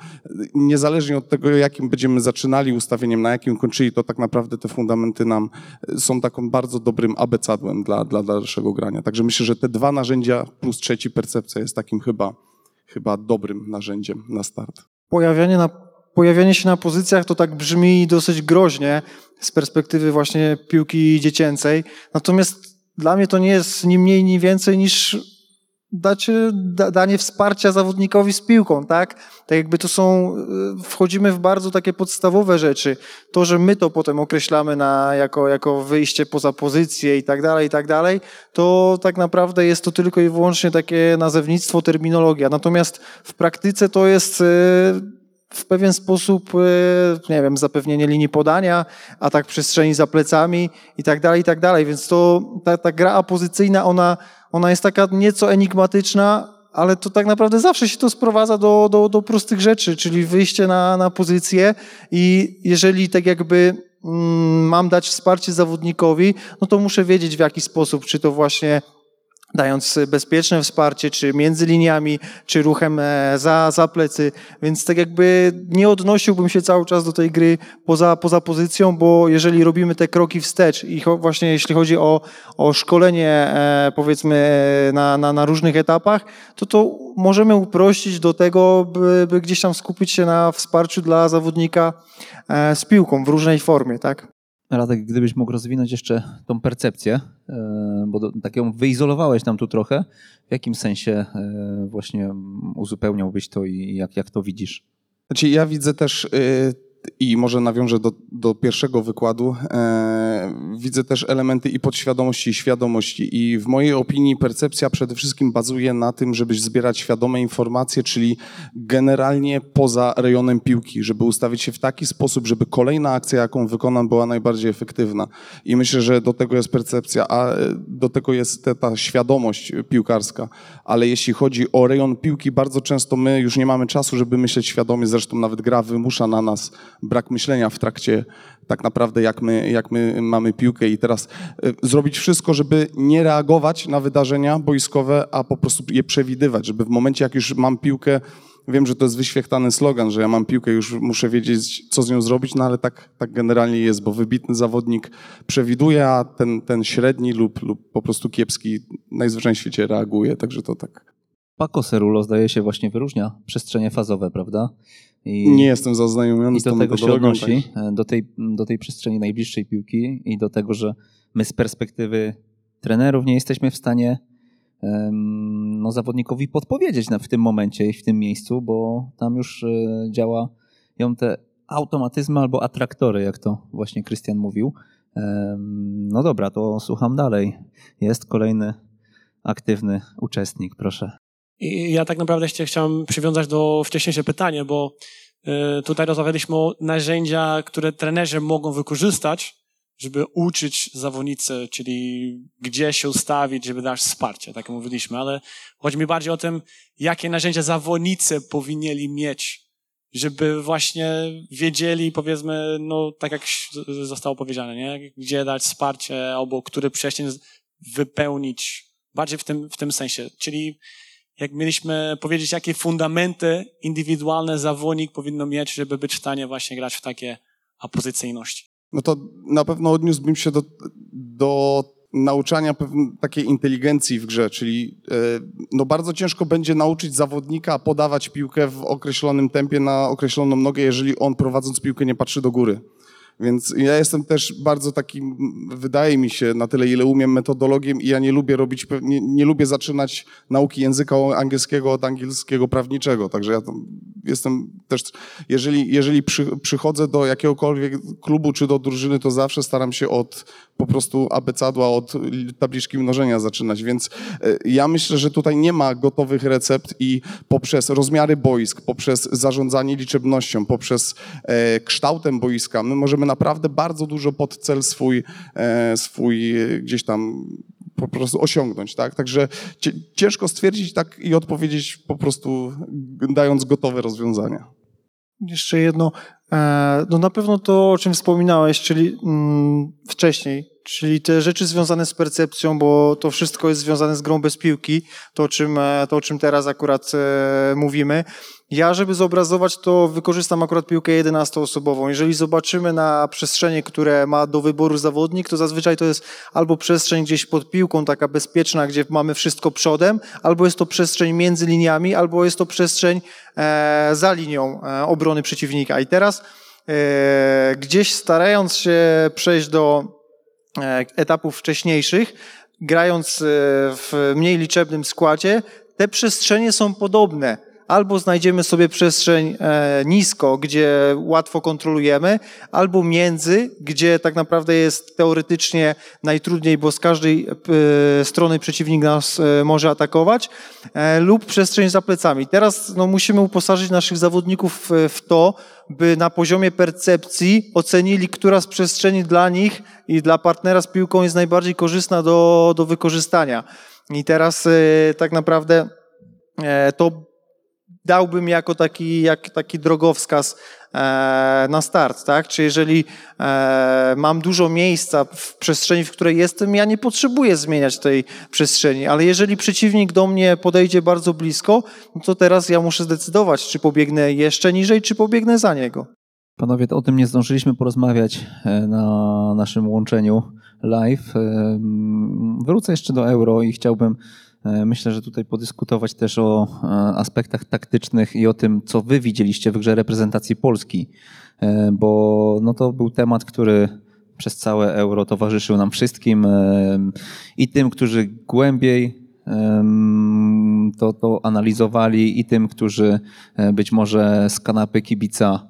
niezależnie od tego, jakim będziemy zaczynali ustawieniem, na jakim kończyli, to tak naprawdę te fundamenty nam e, są taką bardzo dobrym abecadłem dla, dla dalszego grania. Także myślę, że te dwa narzędzia plus trzeci percepcja jest takim chyba, chyba dobrym narzędziem na start. Pojawianie na pojawianie się na pozycjach to tak brzmi dosyć groźnie z perspektywy właśnie piłki dziecięcej. Natomiast dla mnie to nie jest ni mniej, ni więcej niż dać, da, danie wsparcia zawodnikowi z piłką, tak? Tak jakby to są, y, wchodzimy w bardzo takie podstawowe rzeczy. To, że my to potem określamy na, jako, jako wyjście poza pozycję i tak dalej, i tak dalej, to tak naprawdę jest to tylko i wyłącznie takie nazewnictwo, terminologia. Natomiast w praktyce to jest y, w pewien sposób, nie wiem, zapewnienie linii podania, atak przestrzeni za plecami i tak dalej, i tak dalej. Więc to ta, ta gra apozycyjna, ona, ona jest taka nieco enigmatyczna, ale to tak naprawdę zawsze się to sprowadza do, do, do prostych rzeczy, czyli wyjście na, na pozycję i jeżeli tak jakby mm, mam dać wsparcie zawodnikowi, no to muszę wiedzieć w jaki sposób, czy to właśnie dając bezpieczne wsparcie, czy między liniami, czy ruchem e, za, za plecy, więc tak jakby nie odnosiłbym się cały czas do tej gry poza, poza pozycją, bo jeżeli robimy te kroki wstecz i właśnie jeśli chodzi o, o szkolenie e, powiedzmy na, na, na różnych etapach, to to możemy uprościć do tego, by, by gdzieś tam skupić się na wsparciu dla zawodnika e, z piłką w różnej formie, tak? Radek, gdybyś mógł rozwinąć jeszcze tą percepcję, bo do, tak ją wyizolowałeś nam tu trochę. W jakim sensie właśnie uzupełniałbyś to i jak, jak to widzisz? Znaczy ja widzę też y, i może nawiążę do, do pierwszego wykładu, e, widzę też elementy i podświadomości, i świadomości. I w mojej opinii percepcja przede wszystkim bazuje na tym, żeby zbierać świadome informacje, czyli generalnie poza rejonem piłki, żeby ustawić się w taki sposób, żeby kolejna akcja, jaką wykonam, była najbardziej efektywna. I myślę, że do tego jest percepcja, a e, do tego jest ta, ta świadomość piłkarska. Ale jeśli chodzi o rejon piłki, bardzo często my już nie mamy czasu, żeby myśleć świadomie, zresztą nawet gra wymusza na nas brak myślenia w trakcie tak naprawdę jak my, jak my mamy piłkę i teraz y, zrobić wszystko, żeby nie reagować na wydarzenia boiskowe, a po prostu je przewidywać, żeby w momencie jak już mam piłkę, wiem, że to jest wyświechtany slogan, że ja mam piłkę, już muszę wiedzieć, co z nią zrobić, no ale tak, tak generalnie jest, bo wybitny zawodnik przewiduje, a ten, ten średni lub, lub po prostu kiepski najzwyczajniej w świecie reaguje, także to tak. Paco Cerulo zdaje się właśnie wyróżnia przestrzenie fazowe, prawda? I, nie jestem zaznajomiony i do tego się odnosi, tak? do, tej, do tej przestrzeni najbliższej piłki i do tego, że my z perspektywy trenerów nie jesteśmy w stanie um, no, zawodnikowi podpowiedzieć w tym momencie i w tym miejscu, bo tam już e, działa ją te automatyzmy albo atraktory, jak to właśnie Krystian mówił. Um, no dobra, to słucham dalej. Jest kolejny aktywny uczestnik, proszę. I ja tak naprawdę chciałem przywiązać do wcześniejsze pytanie, bo y, tutaj rozmawialiśmy o narzędzia, które trenerzy mogą wykorzystać, żeby uczyć zawodnicy, czyli gdzie się ustawić, żeby dać wsparcie, tak jak mówiliśmy, ale chodzi mi bardziej o tym, jakie narzędzia zawodnicy powinni mieć, żeby właśnie wiedzieli, powiedzmy, no tak jak zostało powiedziane, nie? gdzie dać wsparcie, albo który przestrzeń wypełnić, bardziej w tym, w tym sensie, czyli jak mieliśmy powiedzieć, jakie fundamenty indywidualne zawodnik powinno mieć, żeby być w stanie właśnie grać w takie apozycyjności. No to na pewno odniósłbym się do, do nauczania takiej inteligencji w grze, czyli e, no bardzo ciężko będzie nauczyć zawodnika podawać piłkę w określonym tempie na określoną nogę, jeżeli on prowadząc piłkę nie patrzy do góry. Więc ja jestem też bardzo takim, wydaje mi się, na tyle ile umiem metodologiem i ja nie lubię robić, nie, nie lubię zaczynać nauki języka angielskiego od angielskiego prawniczego. Także ja jestem też, jeżeli, jeżeli przy, przychodzę do jakiegokolwiek klubu czy do drużyny, to zawsze staram się od po prostu abecadła, od tabliczki mnożenia zaczynać. Więc e, ja myślę, że tutaj nie ma gotowych recept i poprzez rozmiary boisk, poprzez zarządzanie liczebnością, poprzez e, kształtem boiska, my możemy naprawdę bardzo dużo pod cel swój, e, swój gdzieś tam po prostu osiągnąć, tak? Także ciężko stwierdzić tak i odpowiedzieć po prostu dając gotowe rozwiązania. Jeszcze jedno, no na pewno to, o czym wspominałeś, czyli mm, wcześniej, czyli te rzeczy związane z percepcją, bo to wszystko jest związane z grą bez piłki, to o czym, e, to, o czym teraz akurat e, mówimy. Ja, żeby zobrazować, to wykorzystam akurat piłkę 11-osobową. Jeżeli zobaczymy na przestrzenie, które ma do wyboru zawodnik, to zazwyczaj to jest albo przestrzeń gdzieś pod piłką, taka bezpieczna, gdzie mamy wszystko przodem, albo jest to przestrzeń między liniami, albo jest to przestrzeń e, za linią e, obrony przeciwnika. I teraz e, gdzieś starając się przejść do e, etapów wcześniejszych, grając e, w mniej liczebnym składzie, te przestrzenie są podobne albo znajdziemy sobie przestrzeń e, nisko, gdzie łatwo kontrolujemy, albo między, gdzie tak naprawdę jest teoretycznie najtrudniej, bo z każdej e, strony przeciwnik nas e, może atakować, lub przestrzeń za plecami. Teraz no, musimy uposażyć naszych zawodników w to, by na poziomie percepcji ocenili, która z przestrzeni dla nich i dla partnera z piłką jest najbardziej korzystna do, do wykorzystania. I teraz tak naprawdę to dałbym jako taki, jak taki drogowskaz e, na start, tak? Czy jeżeli e, mam dużo miejsca w przestrzeni, w której jestem, ja nie potrzebuję zmieniać tej przestrzeni, ale jeżeli przeciwnik do mnie podejdzie bardzo blisko, no to teraz ja muszę zdecydować, czy pobiegnę jeszcze niżej, czy pobiegnę za niego. Panowie, o tym nie zdążyliśmy porozmawiać e, na naszym łączeniu live. Wrócę jeszcze do euro i chciałbym myślę, że tutaj podyskutować też o e, aspektach taktycznych i o tym, co wy widzieliście w grze reprezentacji Polski, e, bo no to był temat, który przez całe euro towarzyszył nam wszystkim i tym, którzy głębiej to, to analizowali i tym, którzy być może z kanapy kibica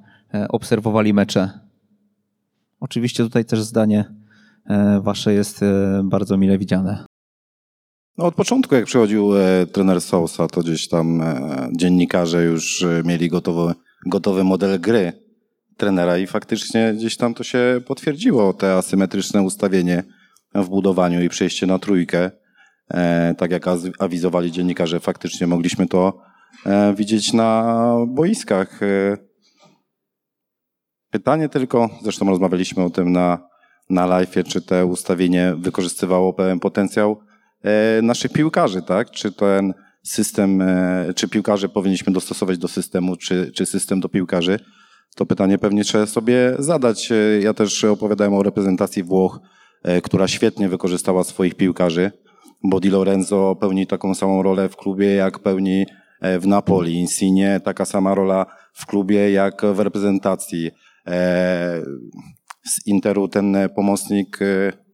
obserwowali mecze. Oczywiście tutaj też zdanie wasze jest bardzo mile widziane. No od początku, jak przychodził e, trener Sousa, to gdzieś tam e, dziennikarze już e, mieli gotowy, gotowy model gry trenera i faktycznie gdzieś tam to się potwierdziło, te asymetryczne ustawienie w budowaniu i przejście na trójkę. E, tak jak awizowali dziennikarze, faktycznie mogliśmy to e, widzieć na boiskach. E, pytanie tylko, zresztą rozmawialiśmy o tym na, na live, czy te ustawienie wykorzystywało pełen potencjał naszych piłkarzy, tak? Czy ten system, e, czy piłkarze powinniśmy dostosować do systemu, czy, czy system do piłkarzy? To pytanie pewnie trzeba sobie zadać. E, ja też opowiadałem o reprezentacji Włoch, która świetnie wykorzystała swoich piłkarzy, bo Di Lorenzo pełni taką samą rolę w klubie, jak pełni w Napoli. Insigne taka sama rola w klubie, jak w reprezentacji. Z Interu ten pomocnik,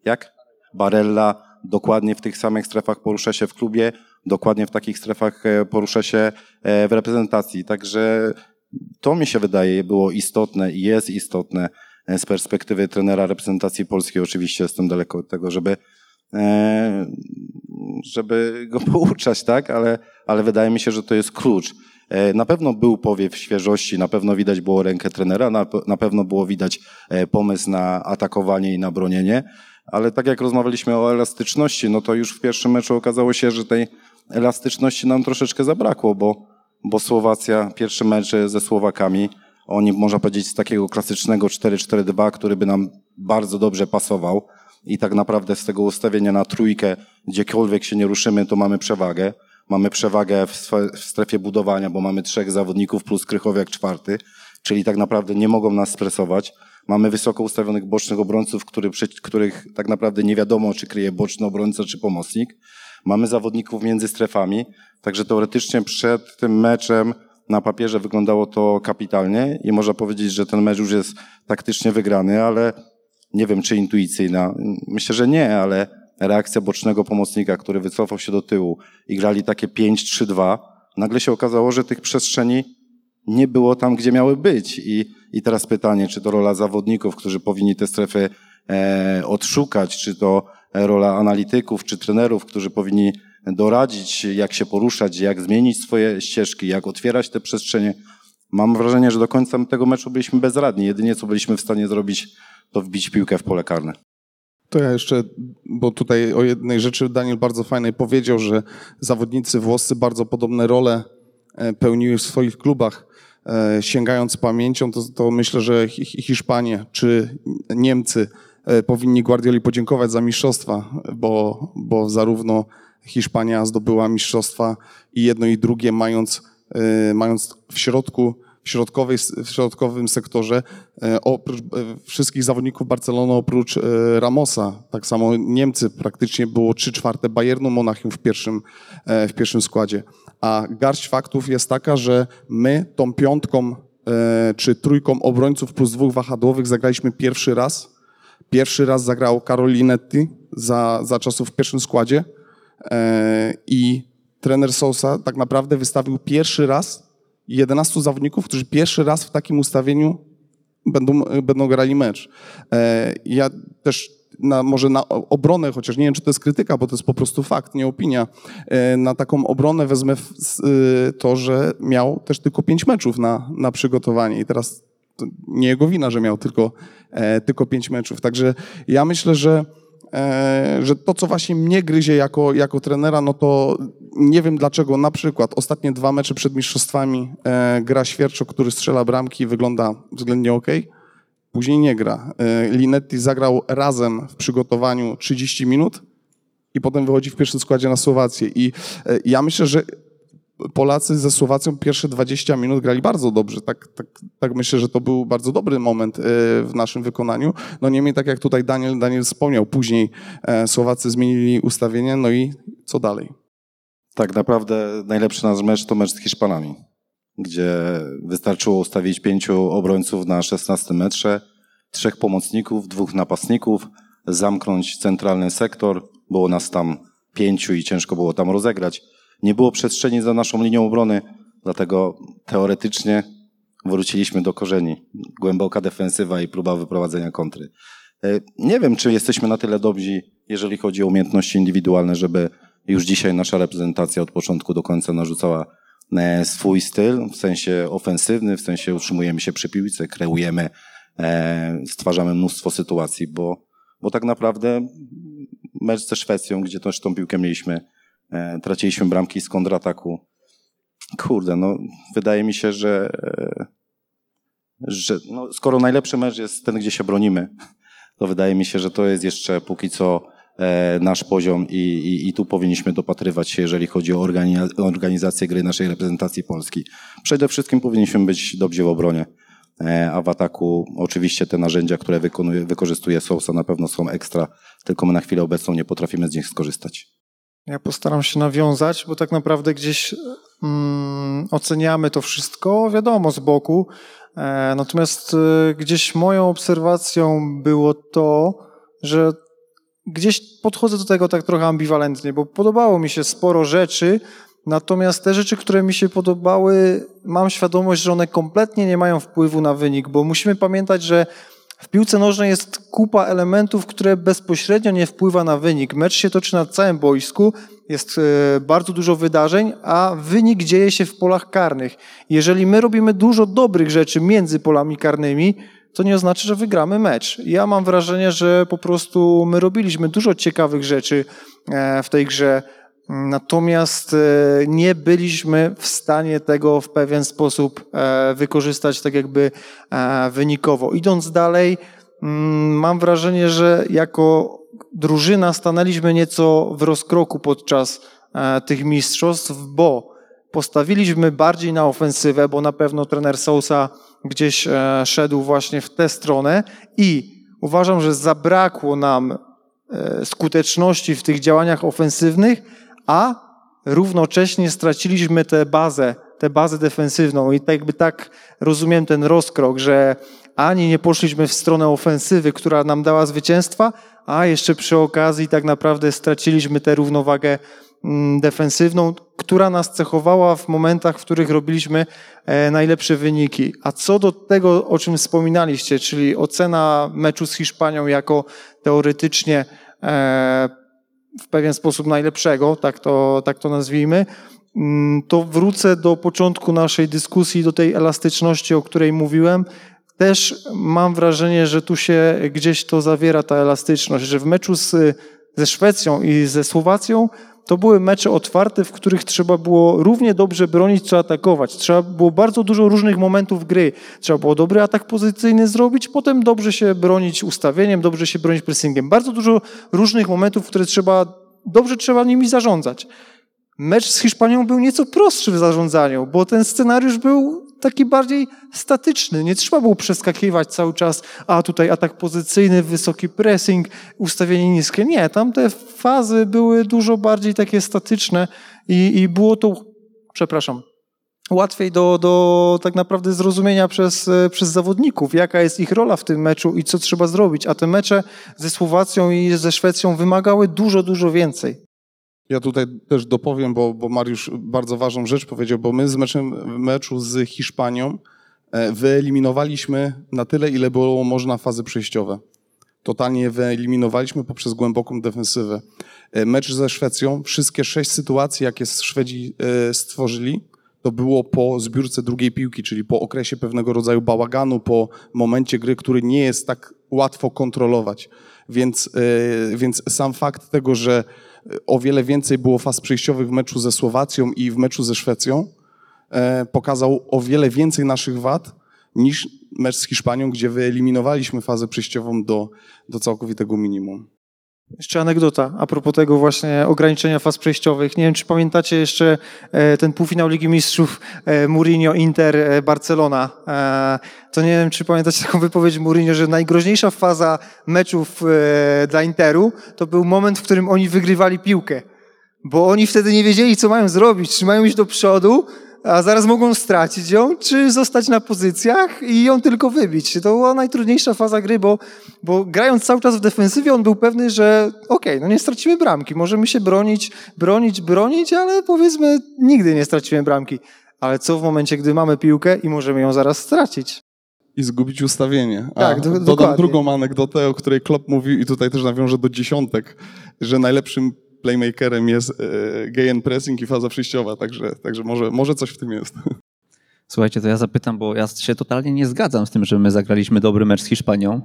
jak? Barella dokładnie w tych samych strefach porusza się w klubie, dokładnie w takich strefach e, porusza się e, w reprezentacji. Także to mi się wydaje było istotne i jest istotne e, z perspektywy trenera reprezentacji polskiej. Oczywiście jestem daleko od tego, żeby, żeby go <laughs> pouczać, tak? Ale, ale wydaje mi się, że to jest klucz. Na pewno był powiew świeżości, na pewno widać było rękę trenera, na, na pewno było widać pomysł na atakowanie i na bronienie, ale tak jak rozmawialiśmy o elastyczności, no to już w pierwszym meczu okazało się, że tej elastyczności nam troszeczkę zabrakło, bo, bo Słowacja, pierwszy mecz ze Słowakami, oni, można powiedzieć, z takiego klasycznego 4-4-2, który by nam bardzo dobrze pasował i tak naprawdę z tego ustawienia na trójkę, gdziekolwiek się nie ruszymy, to mamy przewagę. Mamy przewagę w, strefie budowania, bo mamy trzech zawodników plus Krychowiak czwarty, czyli tak naprawdę nie mogą nas stresować. Mamy wysoko ustawionych bocznych obrońców, który, których tak naprawdę nie wiadomo, czy kryje boczny obrońca, czy pomocnik. Mamy zawodników między strefami, także teoretycznie przed tym meczem na papierze wyglądało to kapitalnie i można powiedzieć, że ten mecz już jest taktycznie wygrany, ale nie wiem, czy intuicyjna. Myślę, że nie, ale reakcja bocznego pomocnika, który wycofał się do tyłu i grali takie 5-3-2, nagle się okazało, że tych przestrzeni nie było tam, gdzie miały być. I, i teraz pytanie, czy to rola zawodników, którzy powinni te strefy e, odszukać, czy to rola analityków, czy trenerów, którzy powinni doradzić, jak się poruszać, jak zmienić swoje ścieżki, jak otwierać te przestrzenie. Mam wrażenie, że do końca tego meczu byliśmy bezradni. Jedynie co byliśmy w stanie zrobić, to wbić piłkę w pole karne. To ja jeszcze, bo tutaj o jednej rzeczy Daniel bardzo fajnej powiedział, że zawodnicy włoscy bardzo podobne role e, pełniły w swoich klubach. E, sięgając pamięcią, to, to myślę, że Hiszpanie czy Niemcy e, powinni Guardioli podziękować za mistrzostwa, bo, bo zarówno Hiszpania zdobyła mistrzostwa i jedno i drugie, mając, e, mając w środku w, środkowej, w środkowym sektorze oprócz wszystkich zawodników Barcelony oprócz Ramosa. Tak samo Niemcy praktycznie było 3 czwarte Bayernu Monachium w pierwszym, w pierwszym składzie. A garść faktów jest taka, że my tą piątką e, czy trójką obrońców plus dwóch wahadłowych zagraliśmy pierwszy raz. Pierwszy raz zagrał Carolinetti za, za czasów w pierwszym składzie e, i trener Sousa tak naprawdę wystawił pierwszy raz 11 zawodników, którzy pierwszy raz w takim ustawieniu będą, będą grali mecz. E, Ja też na, może na obronę, chociaż nie wiem, czy to jest krytyka, bo to jest po prostu fakt, nie opinia. E, Na taką obronę wezmę y, to, że miał też tylko pięć meczów na, na przygotowanie i teraz nie jego wina, że miał tylko, e, tylko pięć meczów. Także ja myślę, że, e, że to, co właśnie mnie gryzie jako, jako trenera, no to nie wiem dlaczego na przykład ostatnie dwa mecze przed mistrzostwami e, gra Świerczok, który strzela bramki i wygląda względnie ok. Później nie gra. E, Linetti zagrał razem w przygotowaniu 30 minut i potem wychodzi w pierwszym składzie na Słowację. I e, ja myślę, że Polacy ze Słowacją pierwsze 20 minut grali bardzo dobrze. Tak, tak, tak myślę, że to był bardzo dobry moment e, w naszym wykonaniu. No niemniej, tak jak tutaj Daniel, Daniel wspomniał, później Słowacy zmienili ustawienie, no i co dalej? Tak naprawdę najlepszy nasz mecz to mecz z Hiszpanami, gdzie wystarczyło ustawić pięciu obrońców na 16 metrze, trzech pomocników, dwóch napastników, zamknąć centralny sektor. Było nas tam pięciu i ciężko było tam rozegrać. Nie było przestrzeni za naszą linią obrony, dlatego teoretycznie wróciliśmy do korzeni. Głęboka defensywa i próba wyprowadzenia kontry. E, Nie wiem, czy jesteśmy na tyle dobrzy, jeżeli chodzi o umiejętności indywidualne, żeby już dzisiaj nasza reprezentacja od początku do końca narzucała swój styl, w sensie ofensywny, w sensie utrzymujemy się przy piłce, kreujemy, e, stwarzamy mnóstwo sytuacji, bo, bo tak naprawdę mecz ze Szwecją, gdzie też tą piłkę mieliśmy, e, traciliśmy bramki z kontrataku. Kurde, no wydaje mi się, że, e, że no, skoro najlepszy mecz jest ten, gdzie się bronimy, to wydaje mi się, że to jest jeszcze póki co e, nasz poziom i, i, i tu powinniśmy dopatrywać się, jeżeli chodzi o organi- organizację gry naszej reprezentacji Polski. Przede wszystkim powinniśmy być dobrzy w obronie, e, a w ataku oczywiście te narzędzia, które wykonuje, wykorzystuje Sousa na pewno są ekstra, tylko my na chwilę obecną nie potrafimy z nich skorzystać. Ja postaram się nawiązać, bo tak naprawdę gdzieś mm, oceniamy to wszystko, wiadomo, z boku. E, natomiast e, gdzieś moją obserwacją było to, że gdzieś podchodzę do tego tak trochę ambiwalentnie, bo podobało mi się sporo rzeczy, natomiast te rzeczy, które mi się podobały, mam świadomość, że one kompletnie nie mają wpływu na wynik, bo musimy pamiętać, że w piłce nożnej jest kupa elementów, które bezpośrednio nie wpływa na wynik. Mecz się toczy na całym boisku, jest e, bardzo dużo wydarzeń, a wynik dzieje się w polach karnych. Jeżeli my robimy dużo dobrych rzeczy między polami karnymi, to nie oznacza, że wygramy mecz. Ja mam wrażenie, że po prostu my robiliśmy dużo ciekawych rzeczy e, w tej grze, natomiast e, nie byliśmy w stanie tego w pewien sposób e, wykorzystać tak jakby wynikowo. Idąc dalej, mm, mam wrażenie, że jako drużyna stanęliśmy nieco w rozkroku podczas tych mistrzostw, bo postawiliśmy bardziej na ofensywę, bo na pewno trener Sousa gdzieś e, szedł właśnie w tę stronę i uważam, że zabrakło nam e, skuteczności w tych działaniach ofensywnych, a równocześnie straciliśmy tę bazę, tę bazę defensywną. I tak jakby tak rozumiem ten rozkrok, że ani nie poszliśmy w stronę ofensywy, która nam dała zwycięstwa, a jeszcze przy okazji tak naprawdę straciliśmy tę równowagę defensywną, która nas cechowała w momentach, w których robiliśmy e, najlepsze wyniki. A co do tego, o czym wspominaliście, czyli ocena meczu z Hiszpanią jako teoretycznie e, w pewien sposób najlepszego, tak to, tak to nazwijmy, mm, to wrócę do początku naszej dyskusji, do tej elastyczności, o której mówiłem. Też mam wrażenie, że tu się gdzieś to zawiera, ta elastyczność, że w meczu z, ze Szwecją i ze Słowacją to były mecze otwarte, w których trzeba było równie dobrze bronić, co atakować. Trzeba było bardzo dużo różnych momentów gry. Trzeba było dobry atak pozycyjny zrobić, potem dobrze się bronić ustawieniem, dobrze się bronić pressingiem. Bardzo dużo różnych momentów, które trzeba, dobrze trzeba nimi zarządzać. Mecz z Hiszpanią był nieco prostszy w zarządzaniu, bo ten scenariusz był taki bardziej statyczny. Nie trzeba było przeskakiwać cały czas, a tutaj atak pozycyjny, wysoki pressing, ustawienie niskie. Nie, tam te fazy były dużo bardziej takie statyczne i, i było to, przepraszam, łatwiej do, do tak naprawdę zrozumienia przez, przez zawodników, jaka jest ich rola w tym meczu i co trzeba zrobić. A te mecze ze Słowacją i ze Szwecją wymagały dużo, dużo więcej. Ja tutaj też dopowiem, bo, bo Mariusz bardzo ważną rzecz powiedział, bo my z meczem, meczu z Hiszpanią e, wyeliminowaliśmy na tyle, ile było można fazy przejściowe. Totalnie wyeliminowaliśmy poprzez głęboką defensywę. E, Mecz ze Szwecją, wszystkie sześć sytuacji, jakie Szwedzi e, stworzyli, to było po zbiórce drugiej piłki, czyli po okresie pewnego rodzaju bałaganu, po momencie gry, który nie jest tak łatwo kontrolować. Więc, więc sam fakt tego, że o wiele więcej było faz przejściowych w meczu ze Słowacją i w meczu ze Szwecją, e, pokazał o wiele więcej naszych wad niż mecz z Hiszpanią, gdzie wyeliminowaliśmy fazę przejściową do, do całkowitego minimum. Jeszcze anegdota a propos tego właśnie ograniczenia faz przejściowych. Nie wiem, czy pamiętacie jeszcze e, ten półfinał Ligi Mistrzów e, Mourinho, Inter, e, Barcelona. To nie wiem, czy pamiętacie taką wypowiedź Mourinho, że najgroźniejsza faza meczów dla Interu to był moment, w którym oni wygrywali piłkę. Bo oni wtedy nie wiedzieli, co mają zrobić. Czy mają iść do przodu, a zaraz mogą stracić ją, czy zostać na pozycjach i ją tylko wybić. To była najtrudniejsza faza gry, bo, bo grając cały czas w defensywie, on był pewny, że okej, okay, no nie stracimy bramki, możemy się bronić, bronić, bronić, ale powiedzmy nigdy nie stracimy bramki. Ale co w momencie, gdy mamy piłkę i możemy ją zaraz stracić? I zgubić ustawienie. A tak, do, dodam dokładnie. drugą anegdotę, o której Klopp mówił i tutaj też nawiążę do dziesiątek, że najlepszym playmakerem jest e, gay pressing i faza przejściowa, także, także może, może coś w tym jest. Słuchajcie, to ja zapytam, bo ja się totalnie nie zgadzam z tym, że my zagraliśmy dobry mecz z Hiszpanią.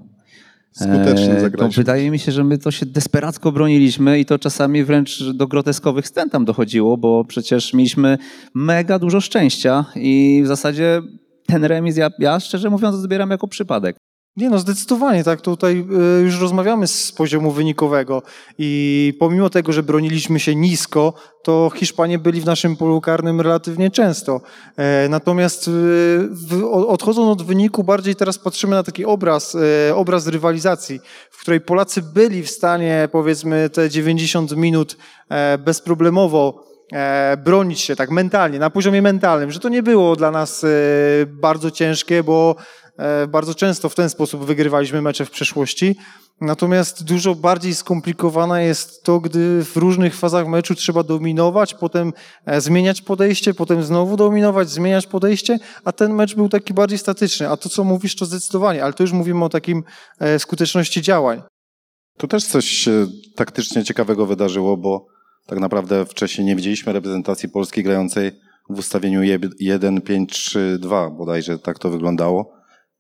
Skutecznie E, To zagraliśmy. wydaje mi się, że my to się desperacko broniliśmy i to czasami wręcz do groteskowych scen tam dochodziło, bo przecież mieliśmy mega dużo szczęścia i w zasadzie ten remis ja, ja szczerze mówiąc odbieram jako przypadek. Nie no, zdecydowanie, tak. Tutaj y, już rozmawiamy z poziomu wynikowego i pomimo tego, że broniliśmy się nisko, to Hiszpanie byli w naszym polu karnym relatywnie często. E, Natomiast y, odchodząc od wyniku, bardziej teraz patrzymy na taki obraz, e, obraz rywalizacji, w której Polacy byli w stanie, powiedzmy, te 90 minut e, bezproblemowo bronić się tak mentalnie, na poziomie mentalnym, że to nie było dla nas bardzo ciężkie, bo bardzo często w ten sposób wygrywaliśmy mecze w przeszłości. Natomiast dużo bardziej skomplikowane jest to, gdy w różnych fazach meczu trzeba dominować, potem e, zmieniać podejście, potem znowu dominować, zmieniać podejście, a ten mecz był taki bardziej statyczny. A to, co mówisz, to zdecydowanie, ale to już mówimy o takim e, skuteczności działań. Tu też coś taktycznie ciekawego wydarzyło, bo tak naprawdę wcześniej nie widzieliśmy reprezentacji polskiej grającej w ustawieniu 1-5-3-2, bodajże tak to wyglądało.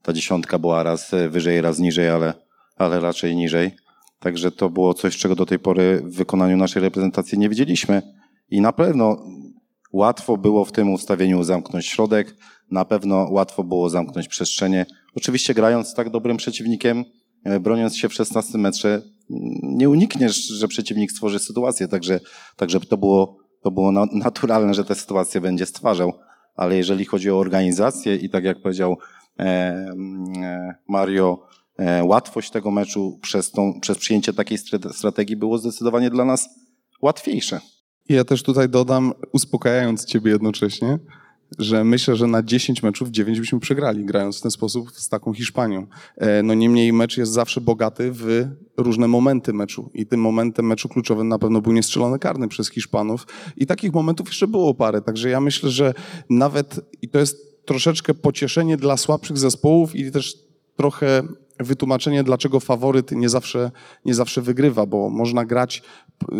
Ta dziesiątka była raz wyżej, raz niżej, ale, ale raczej niżej. Także to było coś, czego do tej pory w wykonaniu naszej reprezentacji nie widzieliśmy. I na pewno łatwo było w tym ustawieniu zamknąć środek, na pewno łatwo było zamknąć przestrzenie. Oczywiście grając z tak dobrym przeciwnikiem, e, broniąc się w 16 metrze, mm, nie unikniesz, że przeciwnik stworzy sytuację, także, także to było, to było na- naturalne, że tę sytuację będzie stwarzał. Ale jeżeli chodzi o organizację i tak jak powiedział Mario, e, łatwość tego meczu przez, tą, przez przyjęcie takiej strategii było zdecydowanie dla nas łatwiejsze. Ja też tutaj dodam, uspokajając ciebie jednocześnie, że myślę, że na 10 meczów 9 byśmy przegrali, grając w ten sposób z taką Hiszpanią. E, No niemniej mecz jest zawsze bogaty w różne momenty meczu i tym momentem meczu kluczowym na pewno był niestrzelony karny przez Hiszpanów i takich momentów jeszcze było parę, także ja myślę, że nawet i to jest troszeczkę pocieszenie dla słabszych zespołów i też trochę wytłumaczenie, dlaczego faworyt nie zawsze, nie zawsze wygrywa, bo można grać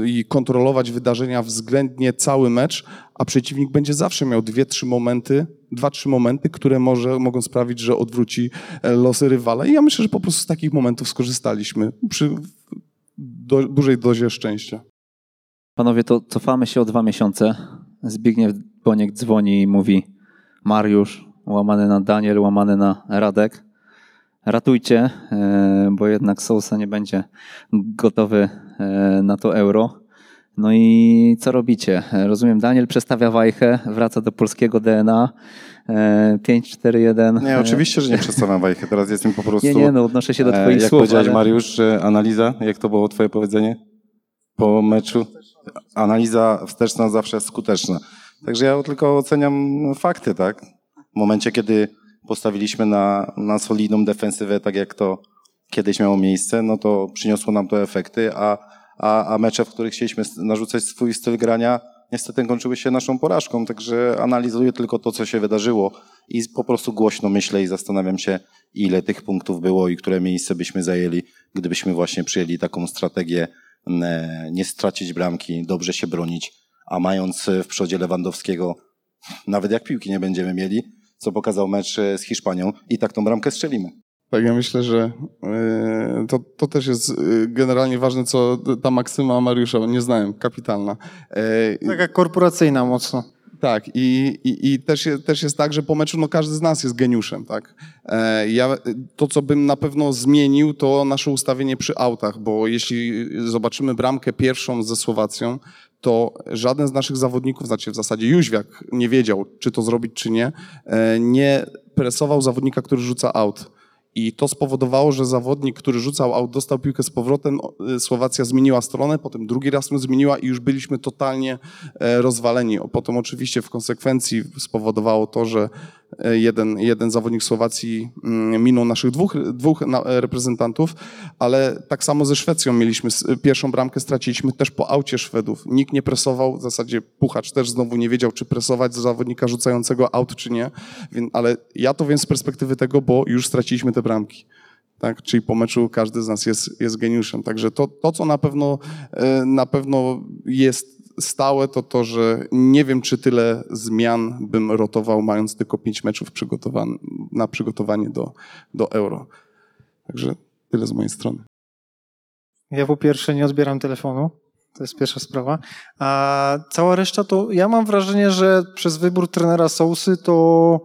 i kontrolować wydarzenia względnie cały mecz, a przeciwnik będzie zawsze miał dwie, trzy momenty, dwa, trzy momenty, które może, mogą sprawić, że odwróci e, losy rywala. I ja myślę, że po prostu z takich momentów skorzystaliśmy przy do, dużej dozie szczęścia. Panowie, to cofamy się o dwa miesiące. Zbigniew Boniek dzwoni i mówi Mariusz, łamany na Daniel, łamany na Radek. Ratujcie, e, bo jednak Sousa nie będzie gotowy e, na to euro. No i co robicie? E, Rozumiem, Daniel przestawia wajchę, wraca do polskiego DNA. e, 5-4-1. Nie, oczywiście, że nie przedstawiam wajchy. Teraz jest mi po prostu... Nie, nie, no odnoszę się do E, twoich Jak słów. powiedziałeś, ale- Mariusz, że analiza, jak to było twoje powiedzenie po meczu? Analiza wsteczna zawsze skuteczna. Także ja tylko oceniam fakty, tak? W momencie, kiedy postawiliśmy na, na solidną defensywę, tak jak to kiedyś miało miejsce, no to przyniosło nam to efekty, a, a, a mecze, w których chcieliśmy narzucać swój styl grania, niestety kończyły się naszą porażką, także analizuję tylko to, co się wydarzyło i po prostu głośno myślę i zastanawiam się, ile tych punktów było i które miejsce byśmy zajęli, gdybyśmy właśnie przyjęli taką strategię nie stracić bramki, dobrze się bronić, a mając w przodzie Lewandowskiego, nawet jak piłki nie będziemy mieli, co pokazał mecz z Hiszpanią i tak tą bramkę strzelimy. Tak, ja myślę, że e, to, to też jest e, generalnie ważne, co ta maksyma Mariusza, nie znałem, kapitalna. E, Taka korporacyjna mocno. Tak, i, i, i też, jest, też jest tak, że po meczu no, każdy z nas jest geniuszem. Tak? Ja, to, co bym na pewno zmienił, to nasze ustawienie przy autach, bo jeśli zobaczymy bramkę pierwszą ze Słowacją, to żaden z naszych zawodników, znaczy w zasadzie Jóźwiak nie wiedział, czy to zrobić, czy nie, nie presował zawodnika, który rzuca aut. I to spowodowało, że zawodnik, który rzucał aut, dostał piłkę z powrotem. Y, Słowacja zmieniła stronę, potem drugi raz ją zmieniła i już byliśmy totalnie e, rozwaleni. Potem oczywiście w konsekwencji spowodowało to, że E, jeden, jeden zawodnik Słowacji mm, minął naszych dwóch, dwóch reprezentantów, ale tak samo ze Szwecją mieliśmy pierwszą bramkę, straciliśmy też po aucie Szwedów. Nikt nie presował, w zasadzie Puchacz też znowu nie wiedział, czy presować zawodnika rzucającego aut, czy nie, ale ja to wiem z perspektywy tego, bo już straciliśmy te bramki. Tak? Czyli po meczu każdy z nas jest, jest geniuszem. Także to, to, co na pewno, e, na pewno jest stałe, to to, że nie wiem, czy tyle zmian bym rotował, mając tylko pięć meczów na przygotowanie do, do euro. Także tyle z mojej strony. Ja po pierwsze nie odbieram telefonu. To jest pierwsza sprawa. A cała reszta to ja mam wrażenie, że przez wybór trenera Sousy to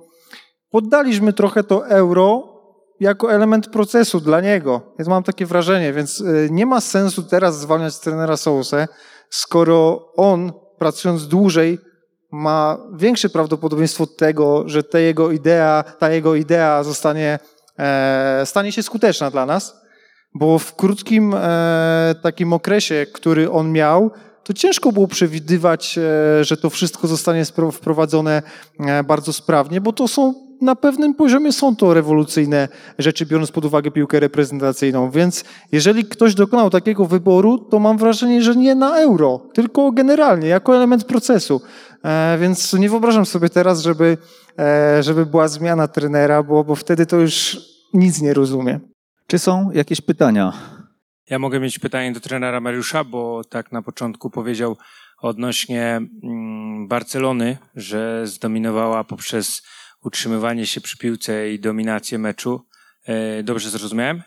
poddaliśmy trochę to euro jako element procesu dla niego. Ja mam takie wrażenie, więc y, nie ma sensu teraz zwalniać trenera Sousę, skoro on, pracując dłużej, ma większe prawdopodobieństwo tego, że ta jego idea, ta jego idea zostanie, e, stanie się skuteczna dla nas, bo w krótkim e, takim okresie, który on miał, to ciężko było przewidywać, e, że to wszystko zostanie wprowadzone e, bardzo sprawnie, bo to są na pewnym poziomie są to rewolucyjne rzeczy, biorąc pod uwagę piłkę reprezentacyjną. Więc jeżeli ktoś dokonał takiego wyboru, to mam wrażenie, że nie na euro, tylko generalnie, jako element procesu. E, więc nie wyobrażam sobie teraz, żeby, e, żeby była zmiana trenera, bo, bo wtedy to już nic nie rozumie. Czy są jakieś pytania? Ja mogę mieć pytanie do trenera Mariusza, bo tak na początku powiedział odnośnie mm, Barcelony, że zdominowała poprzez utrzymywanie się przy piłce i dominację meczu. E, dobrze zrozumiałem?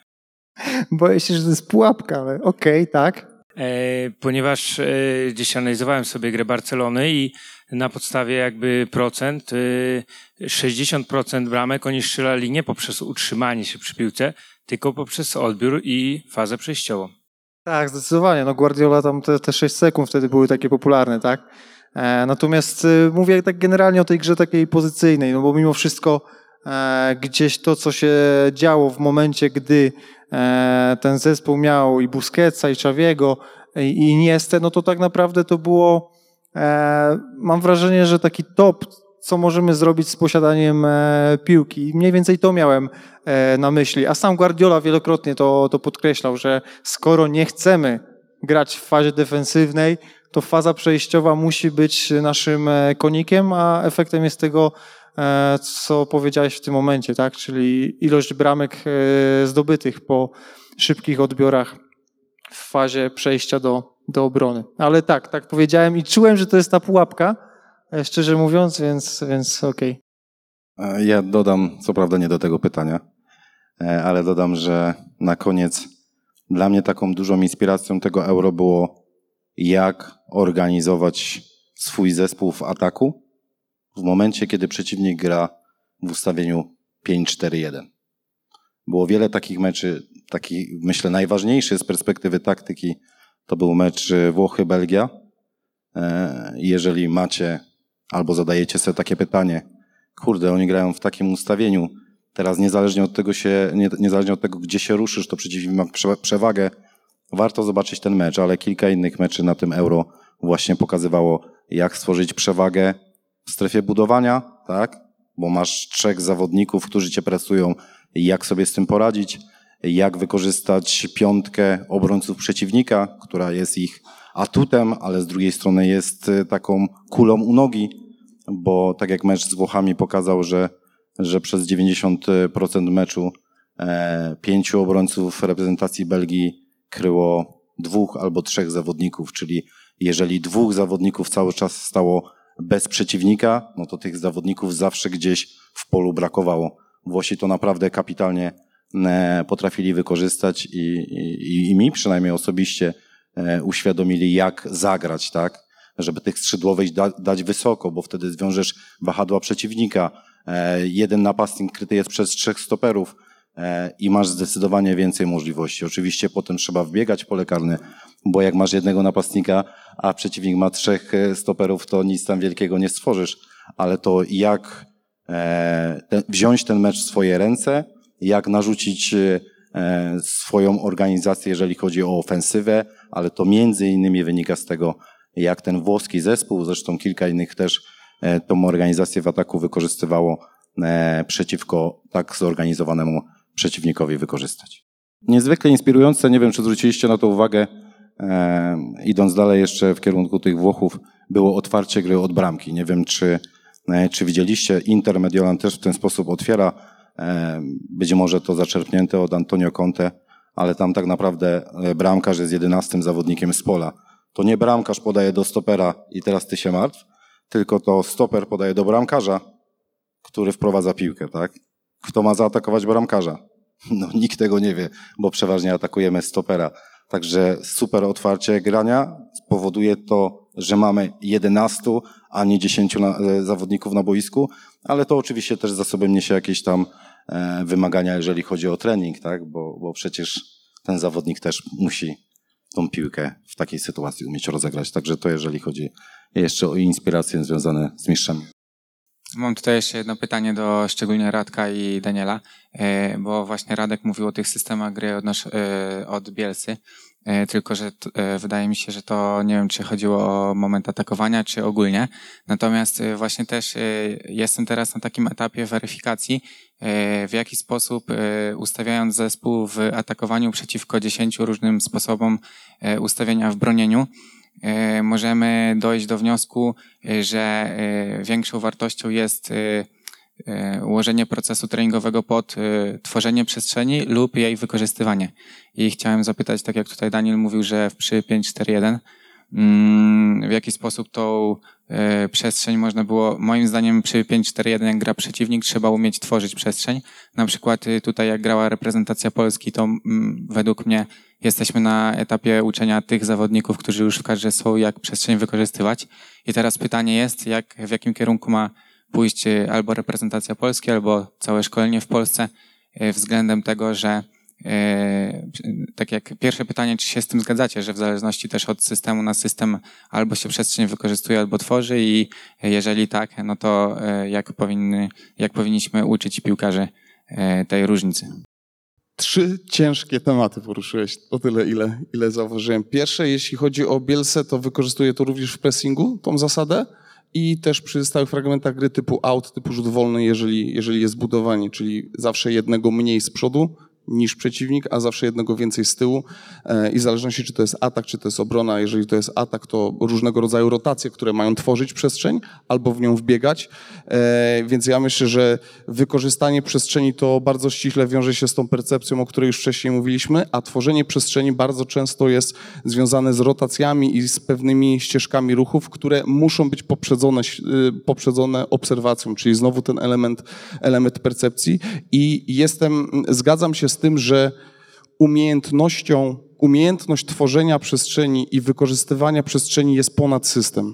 Boję się, że to jest pułapka, ale okej, okay, tak. E, ponieważ e, gdzieś analizowałem sobie grę Barcelony i na podstawie jakby procent, 60% bramek oni strzelali nie poprzez utrzymanie się przy piłce, tylko poprzez odbiór i fazę przejściową. Tak, zdecydowanie. No Guardiola tam te, te 6 sekund wtedy były takie popularne, tak? E, natomiast y, mówię tak generalnie o tej grze takiej pozycyjnej, no bo mimo wszystko e, gdzieś to, co się działo w momencie, gdy e, ten zespół miał i Busquetsa, i Czawiego, i Iniestę, no to tak naprawdę to było, mam wrażenie, że taki top, co możemy zrobić z posiadaniem piłki. Mniej więcej to miałem na myśli. A sam Guardiola wielokrotnie to, to podkreślał, że skoro nie chcemy grać w fazie defensywnej, to faza przejściowa musi być naszym e, konikiem, a efektem jest tego, e, co powiedziałeś w tym momencie, tak? czyli ilość bramek e, zdobytych po szybkich odbiorach w fazie przejścia do, do obrony. Ale tak, tak powiedziałem i czułem, że to jest ta pułapka, szczerze mówiąc, więc, więc okej. Okay. Ja dodam, co prawda nie do tego pytania, ale dodam, że na koniec dla mnie taką dużą inspiracją tego euro było jak organizować swój zespół w ataku w momencie, kiedy przeciwnik gra w ustawieniu 5-4-1. Było wiele takich meczy, taki myślę najważniejszy z perspektywy taktyki to był mecz Włochy-Belgia. E, jeżeli macie albo zadajecie sobie takie pytanie, kurde, oni grają w takim ustawieniu, teraz niezależnie od tego się, niezależnie od tego, gdzie się ruszysz, to przeciwnik ma przewagę, warto zobaczyć ten mecz, ale kilka innych meczy na tym Euro właśnie pokazywało, jak stworzyć przewagę w strefie budowania, tak? Bo masz trzech zawodników, którzy cię presują, jak sobie z tym poradzić. jak wykorzystać piątkę obrońców przeciwnika, która jest ich atutem, ale z drugiej strony jest taką kulą u nogi, bo tak jak mecz z Włochami pokazał, że, że przez 90% meczu e, pięciu obrońców reprezentacji Belgii kryło dwóch albo trzech zawodników, czyli jeżeli dwóch zawodników cały czas stało bez przeciwnika, no to tych zawodników zawsze gdzieś w polu brakowało. Włosi to naprawdę kapitalnie e, potrafili wykorzystać i, i, i mi przynajmniej osobiście e, uświadomili, jak zagrać, tak? Żeby tych skrzydłowych da, dać wysoko, bo wtedy zwiążesz wahadła przeciwnika. E, jeden napastnik kryty jest przez trzech stoperów i masz zdecydowanie więcej możliwości. Oczywiście potem trzeba wbiegać pole karne, bo jak masz jednego napastnika, a przeciwnik ma trzech stoperów, to nic tam wielkiego nie stworzysz. Ale to jak E, wziąć ten mecz w swoje ręce, jak narzucić e, swoją organizację, jeżeli chodzi o ofensywę, ale to między innymi wynika z tego, jak ten włoski zespół, zresztą kilka innych też e, tą organizację w ataku wykorzystywało przeciwko tak zorganizowanemu przeciwnikowi wykorzystać. Niezwykle inspirujące, nie wiem czy zwróciliście na to uwagę, idąc dalej jeszcze w kierunku tych Włochów, było otwarcie gry od bramki. Nie wiem czy E, czy widzieliście, Inter Mediolan też w ten sposób otwiera, e, być może to zaczerpnięte od Antonio Conte, ale tam tak naprawdę e, bramkarz jest jedenastym zawodnikiem z pola. To nie bramkarz podaje do stopera i teraz ty się martw, tylko to stoper podaje do bramkarza, który wprowadza piłkę, tak? Kto ma zaatakować bramkarza? <laughs> No nikt tego nie wie, bo przeważnie atakujemy stopera. Także super otwarcie grania spowoduje to, że mamy 11, a nie 10 na, e, zawodników na boisku, ale to oczywiście też za sobą niesie jakieś tam e, wymagania, jeżeli chodzi o trening, tak? Bo, bo przecież ten zawodnik też musi tą piłkę w takiej sytuacji umieć rozegrać. Także to jeżeli chodzi jeszcze o inspiracje związane z mistrzami. Mam tutaj jeszcze jedno pytanie do szczególnie Radka i Daniela, e, bo właśnie Radek mówił o tych systemach gry od, nasz, e, od Bielsy, e, tylko że wydaje mi się, że to nie wiem, czy chodziło o moment atakowania, czy ogólnie. Natomiast właśnie też jestem teraz na takim etapie weryfikacji, w jaki sposób ustawiając zespół w atakowaniu przeciwko dziesięciu różnym sposobom ustawienia w bronieniu, możemy dojść do wniosku, e, że e, większą wartością jest ułożenie procesu treningowego pod tworzenie przestrzeni lub jej wykorzystywanie. I chciałem zapytać, tak jak tutaj Daniel mówił, że przy 5.4.1 mm, w jaki sposób tą przestrzeń można było, moim zdaniem przy 5-4-1 jak gra przeciwnik, trzeba umieć tworzyć przestrzeń. Na przykład tutaj jak grała reprezentacja Polski, to mm, według mnie Jesteśmy na etapie uczenia tych zawodników, którzy już w kadrze są, jak przestrzeń wykorzystywać. I teraz pytanie jest, jak, w jakim kierunku ma pójść e, albo reprezentacja Polski, albo całe szkolenie w Polsce e, względem tego, że e, tak jak pierwsze pytanie, czy się z tym zgadzacie, że w zależności też od systemu na system albo się przestrzeń wykorzystuje, albo tworzy i jeżeli tak, no to jak, powinny, jak powinniśmy uczyć piłkarzy tej różnicy? Trzy ciężkie tematy poruszyłeś, o tyle, ile, ile zauważyłem. Pierwsze, jeśli chodzi o Bielsę, to wykorzystuje to również w pressingu, tą zasadę i też przy stałych fragmentach gry typu out, typu rzut wolny, jeżeli, jeżeli jest budowanie, czyli zawsze jednego mniej z przodu, niż przeciwnik, a zawsze jednego więcej z tyłu. E, i w zależności czy to jest atak, czy to jest obrona, jeżeli to jest atak, to różnego rodzaju rotacje, które mają tworzyć przestrzeń albo w nią wbiegać, e, więc ja myślę, że wykorzystanie przestrzeni to bardzo ściśle wiąże się z tą percepcją, o której już wcześniej mówiliśmy, a tworzenie przestrzeni bardzo często jest związane z rotacjami i z pewnymi ścieżkami ruchów, które muszą być poprzedzone, y, poprzedzone obserwacją, czyli znowu ten element, element percepcji. I jestem, zgadzam się z tym, że umiejętnością, umiejętność tworzenia przestrzeni i wykorzystywania przestrzeni jest ponad system.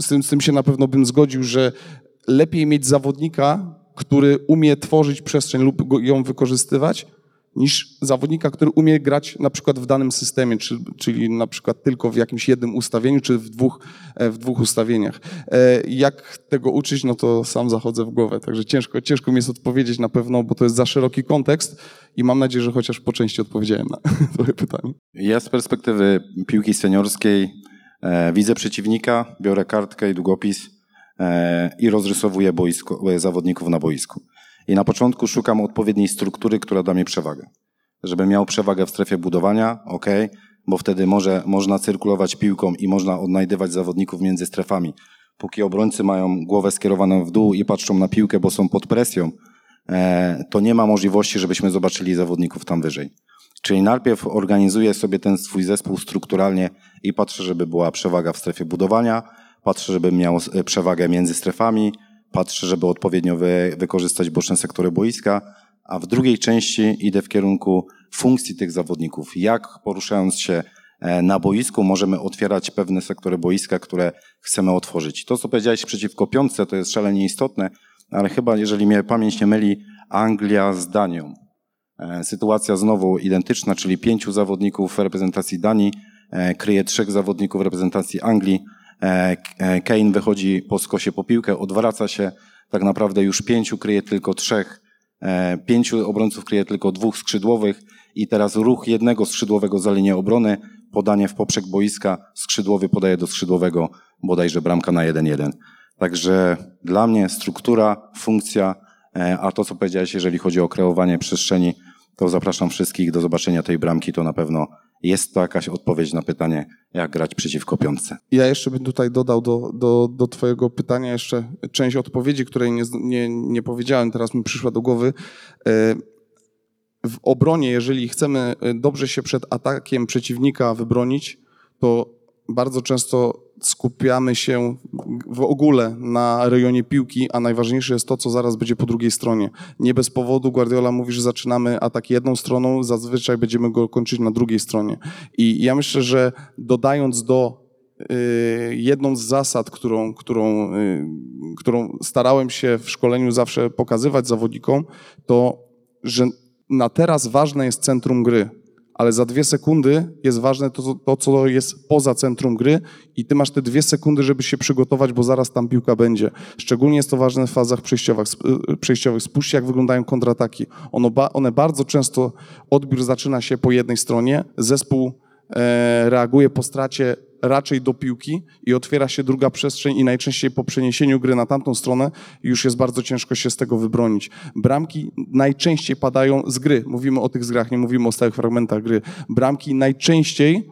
Z tym, z tym się na pewno bym zgodził, że lepiej mieć zawodnika, który umie tworzyć przestrzeń lub ją wykorzystywać, niż zawodnika, który umie grać na przykład w danym systemie, czy, czyli na przykład tylko w jakimś jednym ustawieniu, czy w dwóch, e, w dwóch ustawieniach. E, jak tego uczyć, no to sam zachodzę w głowę, także ciężko, ciężko mi jest odpowiedzieć na pewno, bo to jest za szeroki kontekst i mam nadzieję, że chociaż po części odpowiedziałem na <laughs> twoje pytanie. Ja z perspektywy piłki seniorskiej e, widzę przeciwnika, biorę kartkę i długopis e, i rozrysowuję boisko, zawodników na boisku. I na początku szukam odpowiedniej struktury, która da mi przewagę. żeby miał przewagę w strefie budowania, ok, bo wtedy może, można cyrkulować piłką i można odnajdywać zawodników między strefami. Póki obrońcy mają głowę skierowaną w dół i patrzą na piłkę, bo są pod presją, e, to nie ma możliwości, żebyśmy zobaczyli zawodników tam wyżej. Czyli najpierw organizuję sobie ten swój zespół strukturalnie i patrzę, żeby była przewaga w strefie budowania, patrzę, żeby miał e, przewagę między strefami, patrzę, żeby odpowiednio wy, wykorzystać boczne sektory boiska, a w drugiej części idę w kierunku funkcji tych zawodników. Jak poruszając się e, na boisku możemy otwierać pewne sektory boiska, które chcemy otworzyć. To, co powiedziałeś przeciwko piątce, to jest szalenie istotne, ale chyba, jeżeli mnie pamięć nie myli, Anglia z Danią. E, sytuacja znowu identyczna, czyli pięciu zawodników reprezentacji Danii e, kryje trzech zawodników reprezentacji Anglii. Kane wychodzi po skosie po piłkę, odwraca się, tak naprawdę już pięciu kryje tylko trzech E, pięciu obrońców kryje tylko dwóch skrzydłowych i teraz ruch jednego skrzydłowego za linię obrony, podanie w poprzek boiska, skrzydłowy podaje do skrzydłowego, bodajże bramka na 1-1. Także dla mnie struktura, funkcja, e, a to co powiedziałeś, jeżeli chodzi o kreowanie przestrzeni, to zapraszam wszystkich do zobaczenia tej bramki, to na pewno jest to jakaś odpowiedź na pytanie, jak grać przeciwko piątce. Ja jeszcze bym tutaj dodał do, do, do Twojego pytania jeszcze część odpowiedzi, której nie, nie, nie powiedziałem, teraz mi przyszła do głowy. E, w obronie, jeżeli chcemy e, dobrze się przed atakiem przeciwnika wybronić, to bardzo często skupiamy się w ogóle na rejonie piłki, a najważniejsze jest to, co zaraz będzie po drugiej stronie. Nie bez powodu Guardiola mówi, że zaczynamy atak jedną stroną, zazwyczaj będziemy go kończyć na drugiej stronie. I ja myślę, że dodając do y, jedną z zasad, którą, którą, y, którą starałem się w szkoleniu zawsze pokazywać zawodnikom, to że na teraz ważne jest centrum gry ale za dwie sekundy jest ważne to, to, co jest poza centrum gry i ty masz te dwie sekundy, żeby się przygotować, bo zaraz tam piłka będzie. Szczególnie jest to ważne w fazach przejściowych. Y, przejściowych. Spójrzcie, jak wyglądają kontrataki. One bardzo często, odbiór zaczyna się po jednej stronie, zespół e, reaguje po stracie raczej do piłki i otwiera się druga przestrzeń i najczęściej po przeniesieniu gry na tamtą stronę już jest bardzo ciężko się z tego wybronić. Bramki najczęściej padają z gry. Mówimy o tych zgrach, nie mówimy o stałych fragmentach gry. Bramki najczęściej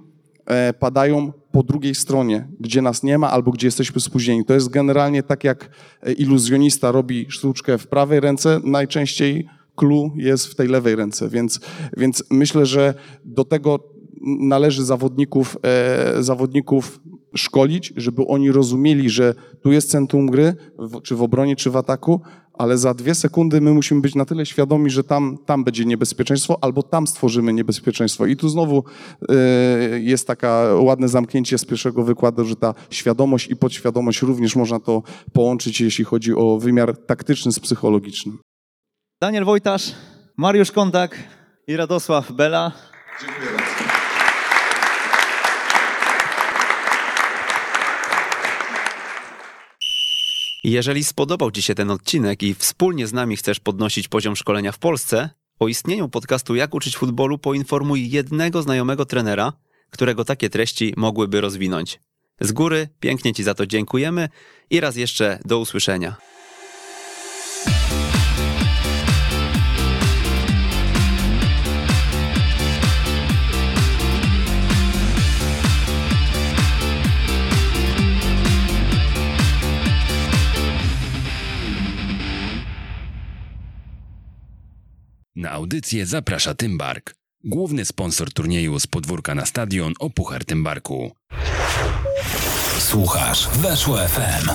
e, padają po drugiej stronie, gdzie nas nie ma albo gdzie jesteśmy spóźnieni. To jest generalnie tak, jak e, iluzjonista robi sztuczkę w prawej ręce, najczęściej clue jest w tej lewej ręce, więc, więc myślę, że do tego należy zawodników, e, zawodników szkolić, żeby oni rozumieli, że tu jest centrum gry, w, czy w obronie, czy w ataku, ale za dwie sekundy my musimy być na tyle świadomi, że tam, tam będzie niebezpieczeństwo, albo tam stworzymy niebezpieczeństwo. I tu znowu y, jest taka ładne zamknięcie z pierwszego wykładu, że ta świadomość i podświadomość również można to połączyć, jeśli chodzi o wymiar taktyczny z psychologicznym. Daniel Wojtasz, Mariusz Kontak i Radosław Bela. Dziękuję Jeżeli spodobał Ci się ten odcinek i wspólnie z nami chcesz podnosić poziom szkolenia w Polsce, o istnieniu podcastu Jak uczyć futbolu poinformuj jednego znajomego trenera, którego takie treści mogłyby rozwinąć. Z góry pięknie Ci za to dziękujemy i raz jeszcze do usłyszenia. Na audycję zaprasza Tymbark, główny sponsor turnieju z podwórka na stadion o Puchar Tymbarku. Słuchasz Weszło FM.